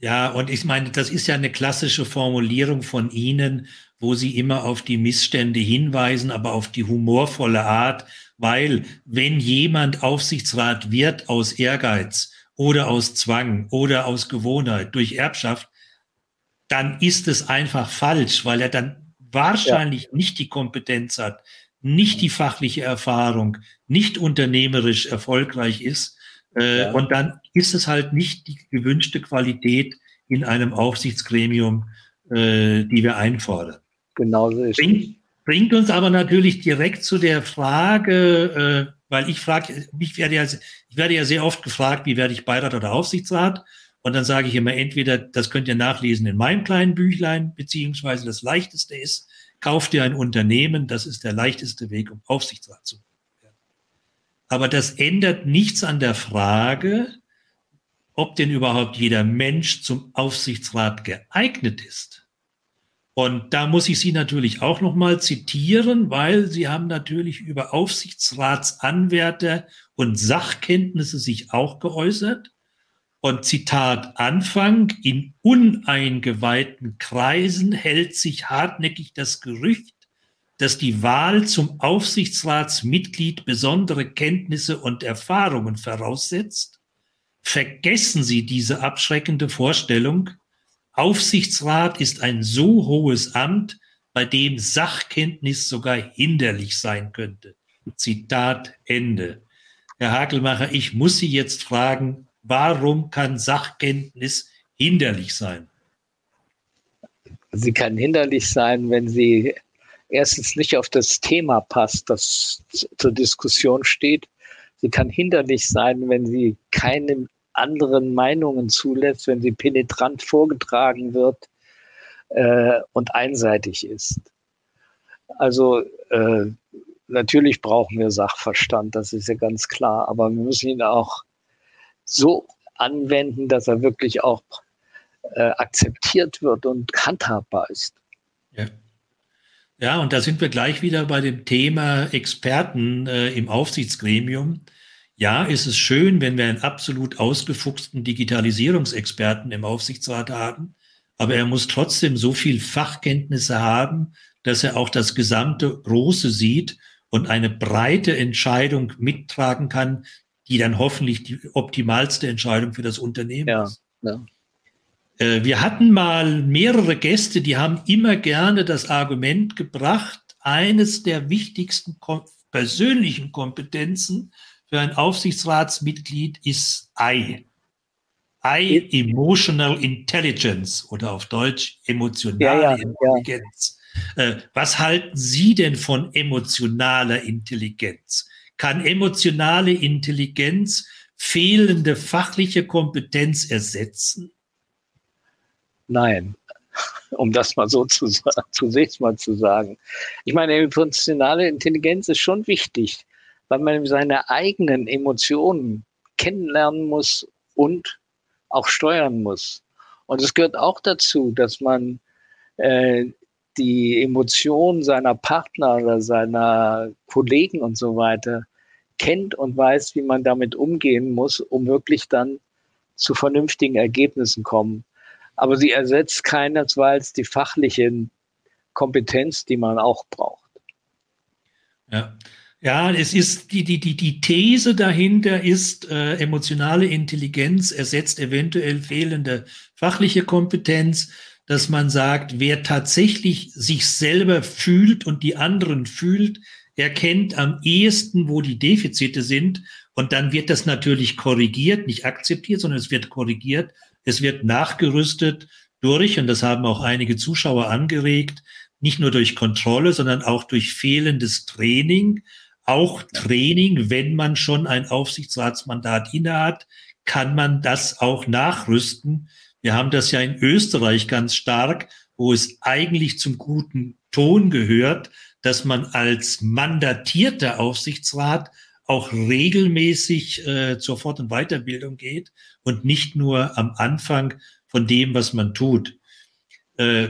Ja, und ich meine, das ist ja eine klassische Formulierung von Ihnen, wo Sie immer auf die Missstände hinweisen, aber auf die humorvolle Art, weil wenn jemand Aufsichtsrat wird aus Ehrgeiz oder aus Zwang oder aus Gewohnheit durch Erbschaft, dann ist es einfach falsch, weil er dann wahrscheinlich ja. nicht die Kompetenz hat, nicht die fachliche Erfahrung, nicht unternehmerisch erfolgreich ist. Äh, ja. Und dann ist es halt nicht die gewünschte Qualität in einem Aufsichtsgremium, äh, die wir einfordern. Genau so ist bringt, bringt uns aber natürlich direkt zu der Frage, äh, weil ich frage, mich werde ja, ich werde ja sehr oft gefragt, wie werde ich Beirat oder Aufsichtsrat? Und dann sage ich immer entweder, das könnt ihr nachlesen in meinem kleinen Büchlein, beziehungsweise das leichteste ist, kauft ihr ein Unternehmen, das ist der leichteste Weg, um Aufsichtsrat zu werden. Aber das ändert nichts an der Frage, ob denn überhaupt jeder Mensch zum Aufsichtsrat geeignet ist. Und da muss ich Sie natürlich auch nochmal zitieren, weil Sie haben natürlich über Aufsichtsratsanwärter und Sachkenntnisse sich auch geäußert. Und Zitat Anfang, in uneingeweihten Kreisen hält sich hartnäckig das Gerücht, dass die Wahl zum Aufsichtsratsmitglied besondere Kenntnisse und Erfahrungen voraussetzt. Vergessen Sie diese abschreckende Vorstellung, Aufsichtsrat ist ein so hohes Amt, bei dem Sachkenntnis sogar hinderlich sein könnte. Zitat Ende. Herr Hakelmacher, ich muss Sie jetzt fragen, warum kann Sachkenntnis hinderlich sein? Sie kann hinderlich sein, wenn sie erstens nicht auf das Thema passt, das zur Diskussion steht. Sie kann hinderlich sein, wenn sie keine anderen Meinungen zulässt, wenn sie penetrant vorgetragen wird äh, und einseitig ist. Also äh, natürlich brauchen wir Sachverstand, das ist ja ganz klar, aber wir müssen ihn auch so anwenden, dass er wirklich auch äh, akzeptiert wird und handhabbar ist. Ja. ja, und da sind wir gleich wieder bei dem Thema Experten äh, im Aufsichtsgremium. Ja, ist es schön, wenn wir einen absolut ausgefuchsten Digitalisierungsexperten im Aufsichtsrat haben, aber er muss trotzdem so viel Fachkenntnisse haben, dass er auch das gesamte Große sieht und eine breite Entscheidung mittragen kann, die dann hoffentlich die optimalste Entscheidung für das Unternehmen ja, ist. Ja. Äh, wir hatten mal mehrere Gäste, die haben immer gerne das Argument gebracht, eines der wichtigsten persönlichen Kompetenzen für ein Aufsichtsratsmitglied ist I. I, Emotional Intelligence oder auf Deutsch emotionale ja, ja, Intelligenz. Ja. Äh, was halten Sie denn von emotionaler Intelligenz? Kann emotionale Intelligenz fehlende fachliche Kompetenz ersetzen? Nein, um das mal so zu, zunächst mal zu sagen. Ich meine, emotionale Intelligenz ist schon wichtig weil man seine eigenen Emotionen kennenlernen muss und auch steuern muss. Und es gehört auch dazu, dass man äh, die Emotionen seiner Partner oder seiner Kollegen und so weiter kennt und weiß, wie man damit umgehen muss, um wirklich dann zu vernünftigen Ergebnissen kommen. Aber sie ersetzt keinesfalls die fachliche Kompetenz, die man auch braucht. Ja. Ja, es ist die, die, die, die These dahinter ist, äh, emotionale Intelligenz ersetzt eventuell fehlende fachliche Kompetenz, dass man sagt, wer tatsächlich sich selber fühlt und die anderen fühlt, erkennt am ehesten, wo die Defizite sind. Und dann wird das natürlich korrigiert, nicht akzeptiert, sondern es wird korrigiert. Es wird nachgerüstet durch, und das haben auch einige Zuschauer angeregt, nicht nur durch Kontrolle, sondern auch durch fehlendes Training. Auch Training, wenn man schon ein Aufsichtsratsmandat innehat, kann man das auch nachrüsten. Wir haben das ja in Österreich ganz stark, wo es eigentlich zum guten Ton gehört, dass man als mandatierter Aufsichtsrat auch regelmäßig äh, zur Fort- und Weiterbildung geht und nicht nur am Anfang von dem, was man tut. Äh,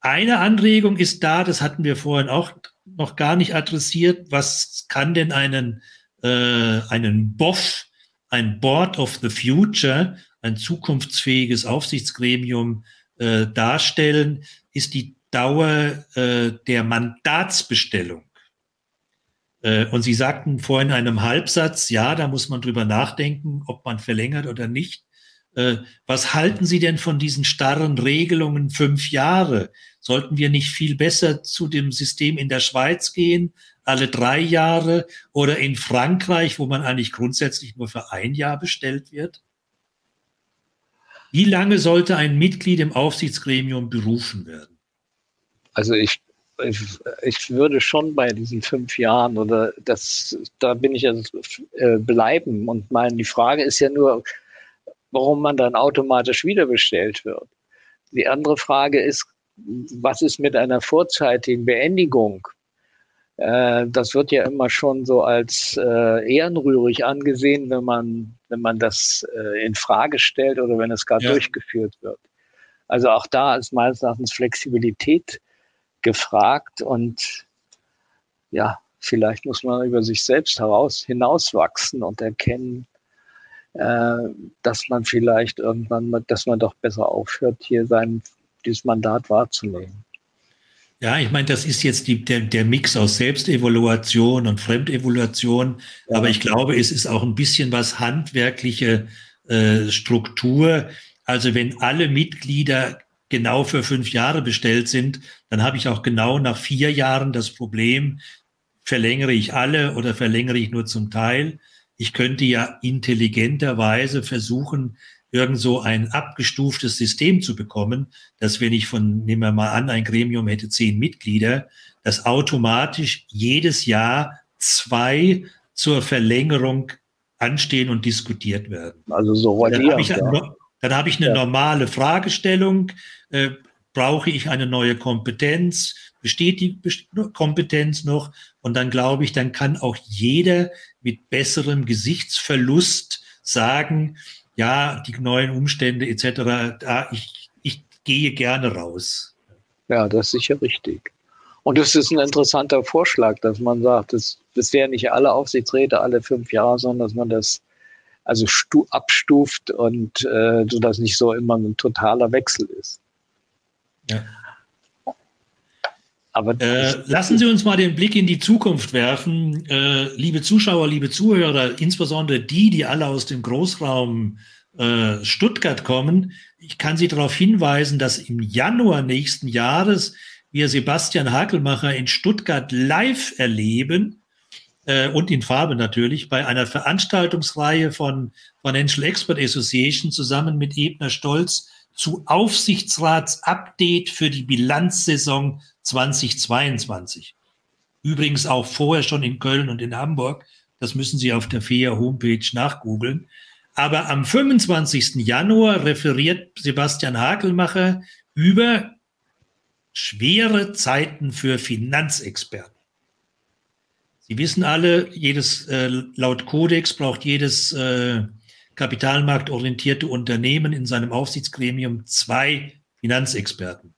eine Anregung ist da, das hatten wir vorhin auch noch gar nicht adressiert. Was kann denn einen, äh, einen BOF, ein Board of the Future, ein zukunftsfähiges Aufsichtsgremium äh, darstellen, ist die Dauer äh, der Mandatsbestellung. Äh, und Sie sagten vorhin in einem Halbsatz, ja, da muss man drüber nachdenken, ob man verlängert oder nicht. Äh, was halten Sie denn von diesen starren Regelungen fünf Jahre? Sollten wir nicht viel besser zu dem System in der Schweiz gehen, alle drei Jahre oder in Frankreich, wo man eigentlich grundsätzlich nur für ein Jahr bestellt wird? Wie lange sollte ein Mitglied im Aufsichtsgremium berufen werden? Also ich, ich, ich würde schon bei diesen fünf Jahren oder das, da bin ich also äh, bleiben und meine, die Frage ist ja nur, warum man dann automatisch wiederbestellt wird. Die andere Frage ist, was ist mit einer vorzeitigen Beendigung? Äh, das wird ja immer schon so als äh, ehrenrührig angesehen, wenn man, wenn man das äh, in Frage stellt oder wenn es gar ja. durchgeführt wird. Also auch da ist meines Erachtens Flexibilität gefragt und ja, vielleicht muss man über sich selbst heraus hinauswachsen und erkennen, dass man vielleicht irgendwann, dass man doch besser aufhört, hier sein, dieses Mandat wahrzunehmen. Ja, ich meine, das ist jetzt die, der, der Mix aus Selbstevaluation und Fremdevaluation. Ja. Aber ich glaube, es ist auch ein bisschen was handwerkliche äh, Struktur. Also wenn alle Mitglieder genau für fünf Jahre bestellt sind, dann habe ich auch genau nach vier Jahren das Problem, verlängere ich alle oder verlängere ich nur zum Teil. Ich könnte ja intelligenterweise versuchen, irgend so ein abgestuftes System zu bekommen, dass wenn ich von, nehmen wir mal an, ein Gremium hätte zehn Mitglieder, dass automatisch jedes Jahr zwei zur Verlängerung anstehen und diskutiert werden. Also so dann habe ich, ja. hab ich eine ja. normale Fragestellung. Äh, brauche ich eine neue Kompetenz? Besteht die Kompetenz noch? Und dann glaube ich, dann kann auch jeder mit besserem Gesichtsverlust sagen, ja, die neuen Umstände etc., da ich, ich gehe gerne raus. Ja, das ist sicher richtig. Und es ist ein interessanter Vorschlag, dass man sagt, das, das wären nicht alle Aufsichtsräte alle fünf Jahre, sondern dass man das also stu, abstuft und äh, so nicht so immer ein totaler Wechsel ist. Ja. Äh, lassen Sie uns mal den Blick in die Zukunft werfen. Äh, liebe Zuschauer, liebe Zuhörer, insbesondere die, die alle aus dem Großraum äh, Stuttgart kommen. Ich kann Sie darauf hinweisen, dass im Januar nächsten Jahres wir Sebastian Hakelmacher in Stuttgart live erleben äh, und in Farbe natürlich bei einer Veranstaltungsreihe von Financial Expert Association zusammen mit Ebner Stolz zu Aufsichtsratsupdate für die Bilanzsaison 2022. Übrigens auch vorher schon in Köln und in Hamburg. Das müssen Sie auf der FEA Homepage nachgoogeln. Aber am 25. Januar referiert Sebastian Hakelmacher über schwere Zeiten für Finanzexperten. Sie wissen alle, jedes äh, laut Kodex braucht jedes äh, kapitalmarktorientierte Unternehmen in seinem Aufsichtsgremium zwei Finanzexperten.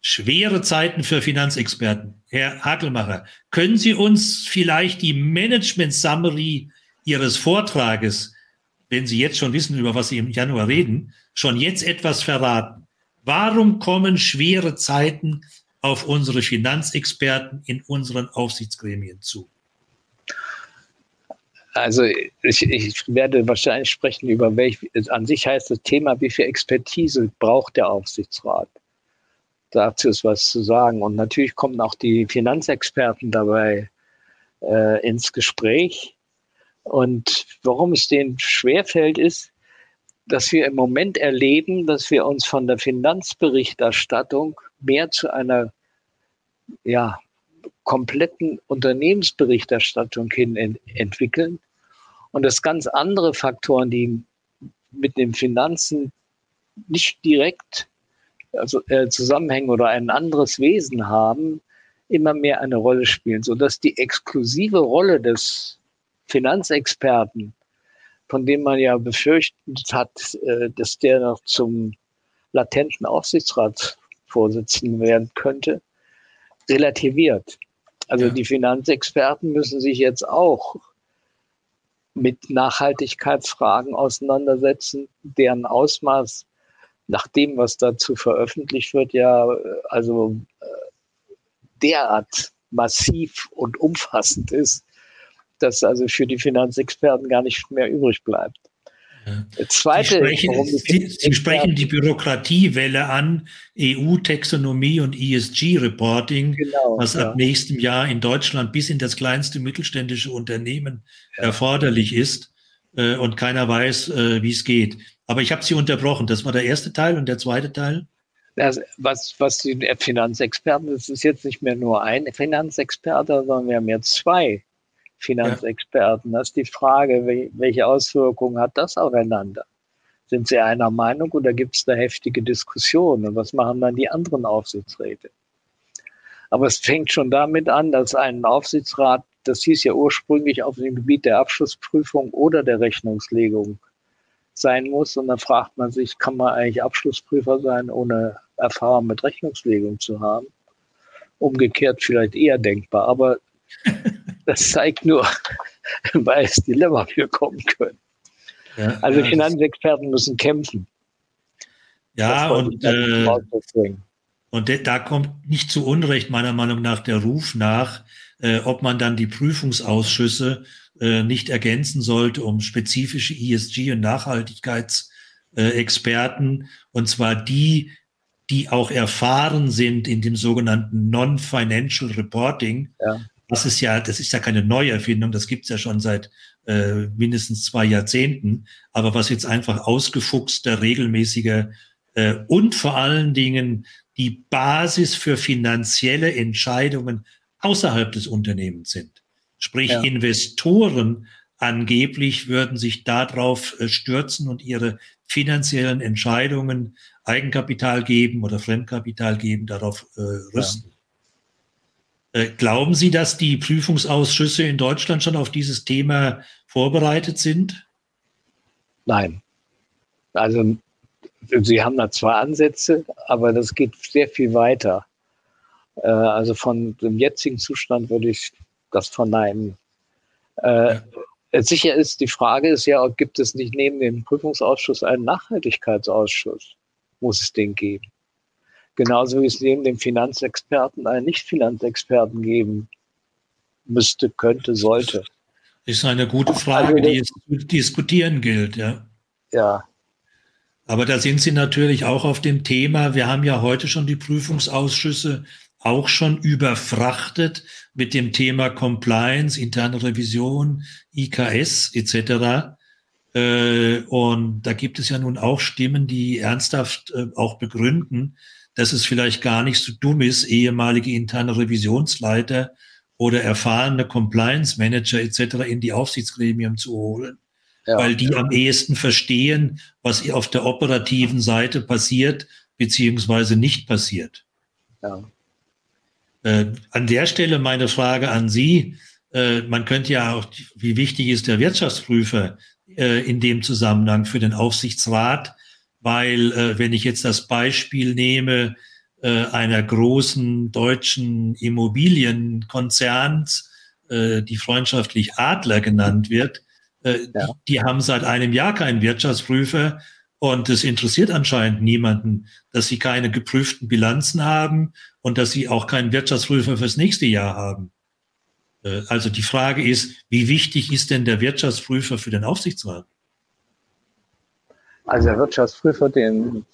Schwere Zeiten für Finanzexperten. Herr Hakelmacher, können Sie uns vielleicht die Management Summary Ihres Vortrages, wenn Sie jetzt schon wissen, über was Sie im Januar reden, schon jetzt etwas verraten. Warum kommen schwere Zeiten auf unsere Finanzexperten in unseren Aufsichtsgremien zu? Also ich, ich, werde wahrscheinlich sprechen über welch, an sich heißt das Thema, wie viel Expertise braucht der Aufsichtsrat. Dazu ist was zu sagen. Und natürlich kommen auch die Finanzexperten dabei äh, ins Gespräch. Und warum es denen schwerfällt, ist, dass wir im Moment erleben, dass wir uns von der Finanzberichterstattung mehr zu einer ja, kompletten Unternehmensberichterstattung hin ent entwickeln. Und dass ganz andere Faktoren, die mit den Finanzen nicht direkt also, äh, zusammenhängen oder ein anderes Wesen haben, immer mehr eine Rolle spielen, sodass die exklusive Rolle des Finanzexperten, von dem man ja befürchtet hat, äh, dass der noch zum latenten Aufsichtsratsvorsitzenden werden könnte, relativiert. Also ja. die Finanzexperten müssen sich jetzt auch mit Nachhaltigkeitsfragen auseinandersetzen, deren Ausmaß nach dem, was dazu veröffentlicht wird, ja also äh, derart massiv und umfassend ist, dass also für die Finanzexperten gar nicht mehr übrig bleibt. Zweite, Sie sprechen, Sie, Sie sprechen die Bürokratiewelle an, EU-Taxonomie und ESG-Reporting, genau, was ja. ab nächstem Jahr in Deutschland bis in das kleinste mittelständische Unternehmen ja. erforderlich ist äh, und keiner weiß, äh, wie es geht. Aber ich habe Sie unterbrochen. Das war der erste Teil und der zweite Teil? Das, was, was die Finanzexperten, das ist jetzt nicht mehr nur ein Finanzexperte, sondern wir haben jetzt zwei Finanzexperten. Das ist die Frage, welche Auswirkungen hat das aufeinander? Sind sie einer Meinung oder gibt es da heftige Diskussionen? Und was machen dann die anderen Aufsichtsräte? Aber es fängt schon damit an, dass ein Aufsichtsrat, das hieß ja ursprünglich auf dem Gebiet der Abschlussprüfung oder der Rechnungslegung sein muss. Und dann fragt man sich, kann man eigentlich Abschlussprüfer sein, ohne Erfahrung mit Rechnungslegung zu haben? Umgekehrt vielleicht eher denkbar. Aber das zeigt nur, welches Dilemma wir kommen können. Ja, also ja, Finanzexperten müssen kämpfen. Ja, und, äh, und da kommt nicht zu Unrecht meiner Meinung nach der Ruf nach, äh, ob man dann die Prüfungsausschüsse äh, nicht ergänzen sollte um spezifische ESG- und Nachhaltigkeitsexperten, und zwar die, die auch erfahren sind in dem sogenannten Non-Financial Reporting, ja. Das ist ja, das ist ja keine Neuerfindung, das gibt's ja schon seit äh, mindestens zwei Jahrzehnten. Aber was jetzt einfach ausgefuchster, regelmäßiger äh, und vor allen Dingen die Basis für finanzielle Entscheidungen außerhalb des Unternehmens sind. Sprich, ja. Investoren angeblich würden sich darauf äh, stürzen und ihre finanziellen Entscheidungen Eigenkapital geben oder Fremdkapital geben, darauf äh, rüsten. Ja. Äh, glauben Sie, dass die Prüfungsausschüsse in Deutschland schon auf dieses Thema vorbereitet sind? Nein. Also Sie haben da zwei Ansätze, aber das geht sehr viel weiter. Äh, also von dem jetzigen Zustand würde ich das verneinen. Äh, ja. Sicher ist, die Frage ist ja, gibt es nicht neben dem Prüfungsausschuss einen Nachhaltigkeitsausschuss? Muss es den geben? Genauso wie es neben dem Finanzexperten einen Nicht-Finanzexperten geben müsste, könnte, sollte. Ist eine gute Frage, also, die es zu diskutieren gilt, ja. Ja. Aber da sind Sie natürlich auch auf dem Thema. Wir haben ja heute schon die Prüfungsausschüsse auch schon überfrachtet mit dem Thema Compliance, interne Revision, IKS etc. Äh, und da gibt es ja nun auch Stimmen, die ernsthaft äh, auch begründen, dass es vielleicht gar nicht so dumm ist, ehemalige interne Revisionsleiter oder erfahrene Compliance Manager etc. in die Aufsichtsgremien zu holen, ja, weil die ja. am ehesten verstehen, was auf der operativen Seite passiert beziehungsweise nicht passiert. Ja. Äh, an der Stelle meine Frage an Sie. Äh, man könnte ja auch, wie wichtig ist der Wirtschaftsprüfer äh, in dem Zusammenhang für den Aufsichtsrat? Weil äh, wenn ich jetzt das Beispiel nehme äh, einer großen deutschen Immobilienkonzerns, äh, die freundschaftlich Adler genannt wird, Äh, ja. die, die haben seit einem Jahr keinen Wirtschaftsprüfer und es interessiert anscheinend niemanden, dass sie keine geprüften Bilanzen haben und dass sie auch keinen Wirtschaftsprüfer fürs nächste Jahr haben. Äh, also die Frage ist, wie wichtig ist denn der Wirtschaftsprüfer für den Aufsichtsrat? Also der Wirtschaftsprüfer, den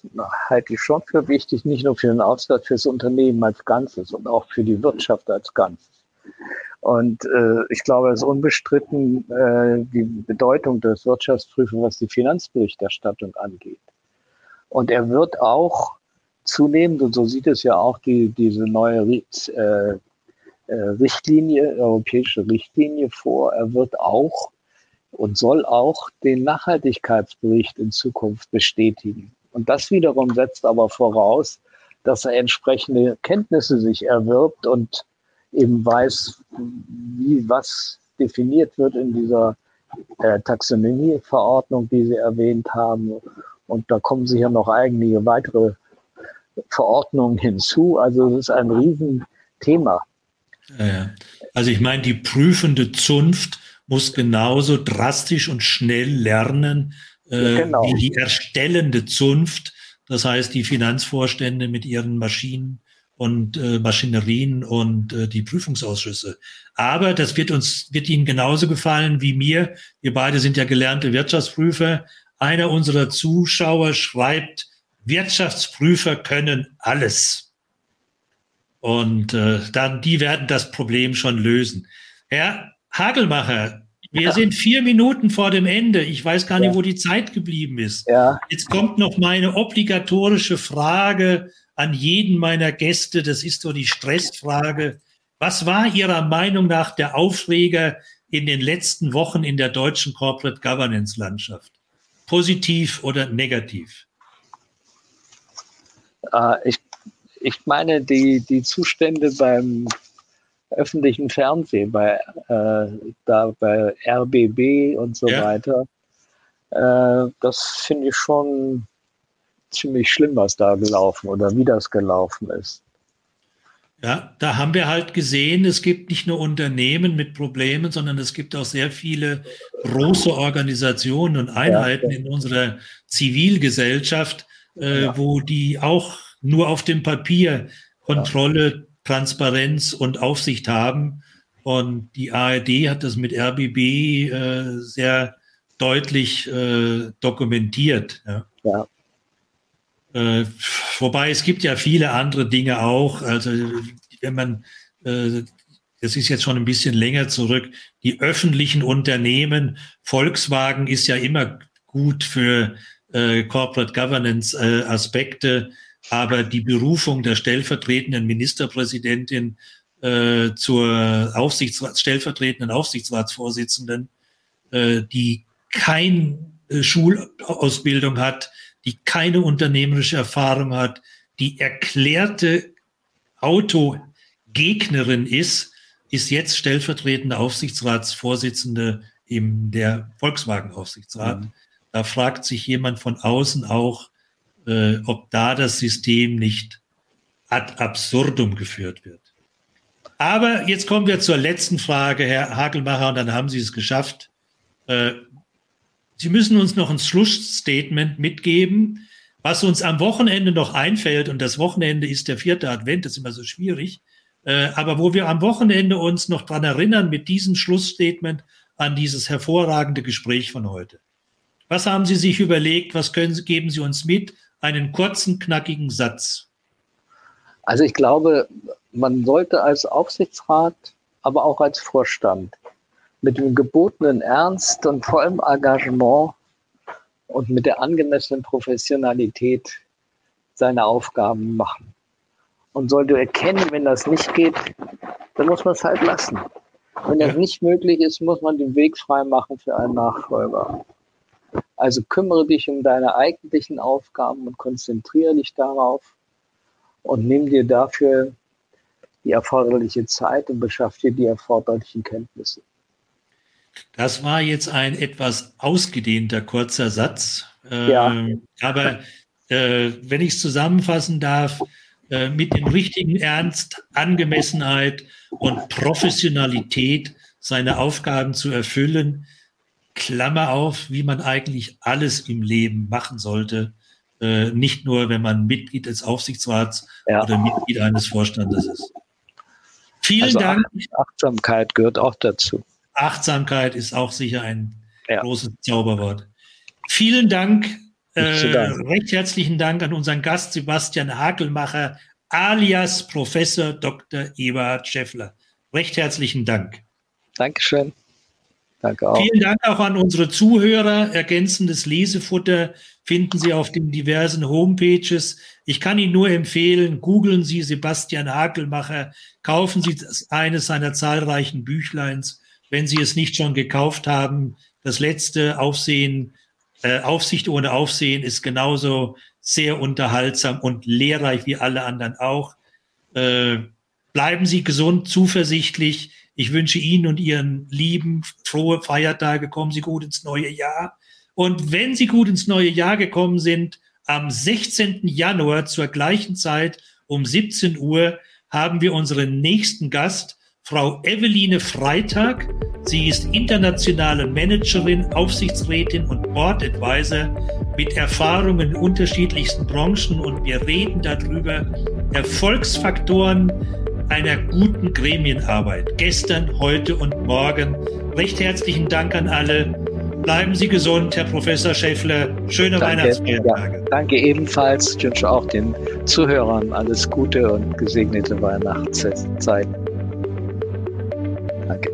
halte ich schon für wichtig, nicht nur für den Aufsichtsrat, für das Unternehmen als Ganzes und auch für die Wirtschaft als Ganzes. Und äh, ich glaube, es ist unbestritten äh, die Bedeutung des Wirtschaftsprüfers, was die Finanzberichterstattung angeht. Und er wird auch zunehmend, und so sieht es ja auch die, diese neue äh, äh, Richtlinie, europäische Richtlinie vor. Er wird auch und soll auch den Nachhaltigkeitsbericht in Zukunft bestätigen. Und das wiederum setzt aber voraus, dass er entsprechende Kenntnisse sich erwirbt und eben weiß, wie was definiert wird in dieser äh, Taxonomieverordnung, die Sie erwähnt haben. Und da kommen sicher noch einige weitere Verordnungen hinzu. Also es ist ein Riesenthema. Also ich meine, die prüfende Zunft muss genauso drastisch und schnell lernen äh, genau. wie die erstellende Zunft. Das heißt, die Finanzvorstände mit ihren Maschinen und äh, Maschinerien und äh, die Prüfungsausschüsse. Aber das wird uns, wird Ihnen genauso gefallen wie mir. Wir beide sind ja gelernte Wirtschaftsprüfer. Einer unserer Zuschauer schreibt, Wirtschaftsprüfer können alles. Und äh, dann, die werden das Problem schon lösen. Herr Hagelmacher, wir ja. sind vier Minuten vor dem Ende. Ich weiß gar nicht, ja. wo die Zeit geblieben ist. Ja. Jetzt kommt noch meine obligatorische Frage an jeden meiner Gäste. Das ist so die Stressfrage. Was war Ihrer Meinung nach der Aufreger in den letzten Wochen in der deutschen Corporate Governance Landschaft? Positiv oder negativ? Uh, ich ich meine, die, die Zustände beim öffentlichen Fernsehen, bei, äh, da bei RBB und so ja. weiter, äh, das finde ich schon ziemlich schlimm, was da gelaufen oder wie das gelaufen ist. Ja, da haben wir halt gesehen, es gibt nicht nur Unternehmen mit Problemen, sondern es gibt auch sehr viele große Organisationen und Einheiten in unserer Zivilgesellschaft, äh, wo die auch nur auf dem Papier Kontrolle, Transparenz und Aufsicht haben. Und die ARD hat das mit RBB äh, sehr deutlich äh, dokumentiert. Ja. ja. Äh, wobei es gibt ja viele andere Dinge auch. Also wenn man, äh, das ist jetzt schon ein bisschen länger zurück, die öffentlichen Unternehmen, Volkswagen ist ja immer gut für äh, Corporate Governance äh, Aspekte aber die Berufung der stellvertretenden Ministerpräsidentin äh, zur Aufsichtsrat, stellvertretenden Aufsichtsratsvorsitzenden, äh, die keine äh, Schulausbildung hat, die keine unternehmerische Erfahrung hat, die erklärte Autogegnerin ist, ist jetzt stellvertretende Aufsichtsratsvorsitzende im der Volkswagen-Aufsichtsrat. Mhm. Da fragt sich jemand von außen auch, äh, ob da das System nicht ad absurdum geführt wird. Aber jetzt kommen wir zur letzten Frage, Herr Hagelmacher, und dann haben Sie es geschafft. Äh, Sie müssen uns noch ein Schlussstatement mitgeben, was uns am Wochenende noch einfällt. Und das Wochenende ist der vierte Advent, das ist immer so schwierig. Äh, aber wo wir am Wochenende uns noch dran erinnern mit diesem Schlussstatement an dieses hervorragende Gespräch von heute. Was haben Sie sich überlegt? Was können, geben Sie uns mit? Einen kurzen, knackigen Satz? Also ich glaube, man sollte als Aufsichtsrat, aber auch als Vorstand mit dem gebotenen Ernst und vor allem Engagement und mit der angemessenen Professionalität seine Aufgaben machen. Und sollte erkennen, wenn das nicht geht, dann muss man es halt lassen. Wenn das nicht möglich ist, muss man den Weg frei machen für einen Nachfolger. Also kümmere dich um deine eigentlichen Aufgaben und konzentriere dich darauf und nimm dir dafür die erforderliche Zeit und beschaff dir die erforderlichen Kenntnisse. Das war jetzt ein etwas ausgedehnter kurzer Satz. Ja. Äh, aber äh, wenn ich es zusammenfassen darf, äh, mit dem richtigen Ernst, Angemessenheit und Professionalität seine Aufgaben zu erfüllen, Klammer auf, wie man eigentlich alles im Leben machen sollte. Äh, nicht nur, wenn man Mitglied des Aufsichtsrats ja. oder Mitglied eines Vorstandes ist. Vielen also Dank. Achtsamkeit gehört auch dazu. Achtsamkeit ist auch sicher ein ja. großes Zauberwort. Vielen Dank, äh, recht herzlichen Dank an unseren Gast Sebastian Hakelmacher, alias Professor Dr. Eberhard Schäffler. Recht herzlichen Dank. Dankeschön. Danke auch. Vielen Dank auch an unsere Zuhörer. Ergänzendes Lesefutter finden Sie auf den diversen Homepages. Ich kann Ihnen nur empfehlen, googeln Sie Sebastian Hakelmacher, kaufen Sie eines seiner zahlreichen Büchleins, wenn Sie es nicht schon gekauft haben. Das letzte Aufsehen, äh, Aufsicht ohne Aufsehen ist genauso sehr unterhaltsam und lehrreich wie alle anderen auch. Äh, bleiben Sie gesund, zuversichtlich. Ich wünsche Ihnen und Ihren Lieben frohe Feiertage. Kommen Sie gut ins neue Jahr. Und wenn Sie gut ins neue Jahr gekommen sind, am 16. Januar zur gleichen Zeit um 17 Uhr haben wir unseren nächsten Gast, Frau Eveline Freitag. Sie ist internationale Managerin, Aufsichtsrätin und Board Advisor mit Erfahrung in unterschiedlichsten Branchen und wir reden darüber Erfolgsfaktoren einer guten Gremienarbeit. Gestern, heute und morgen. Recht herzlichen Dank an alle. Bleiben Sie gesund, Herr Professor Schäffler. Schöne danke, Weihnachtsfeiertage. Ja, danke ebenfalls. Ich wünsche auch den Zuhörern alles Gute und gesegnete Weihnachtszeiten. Danke.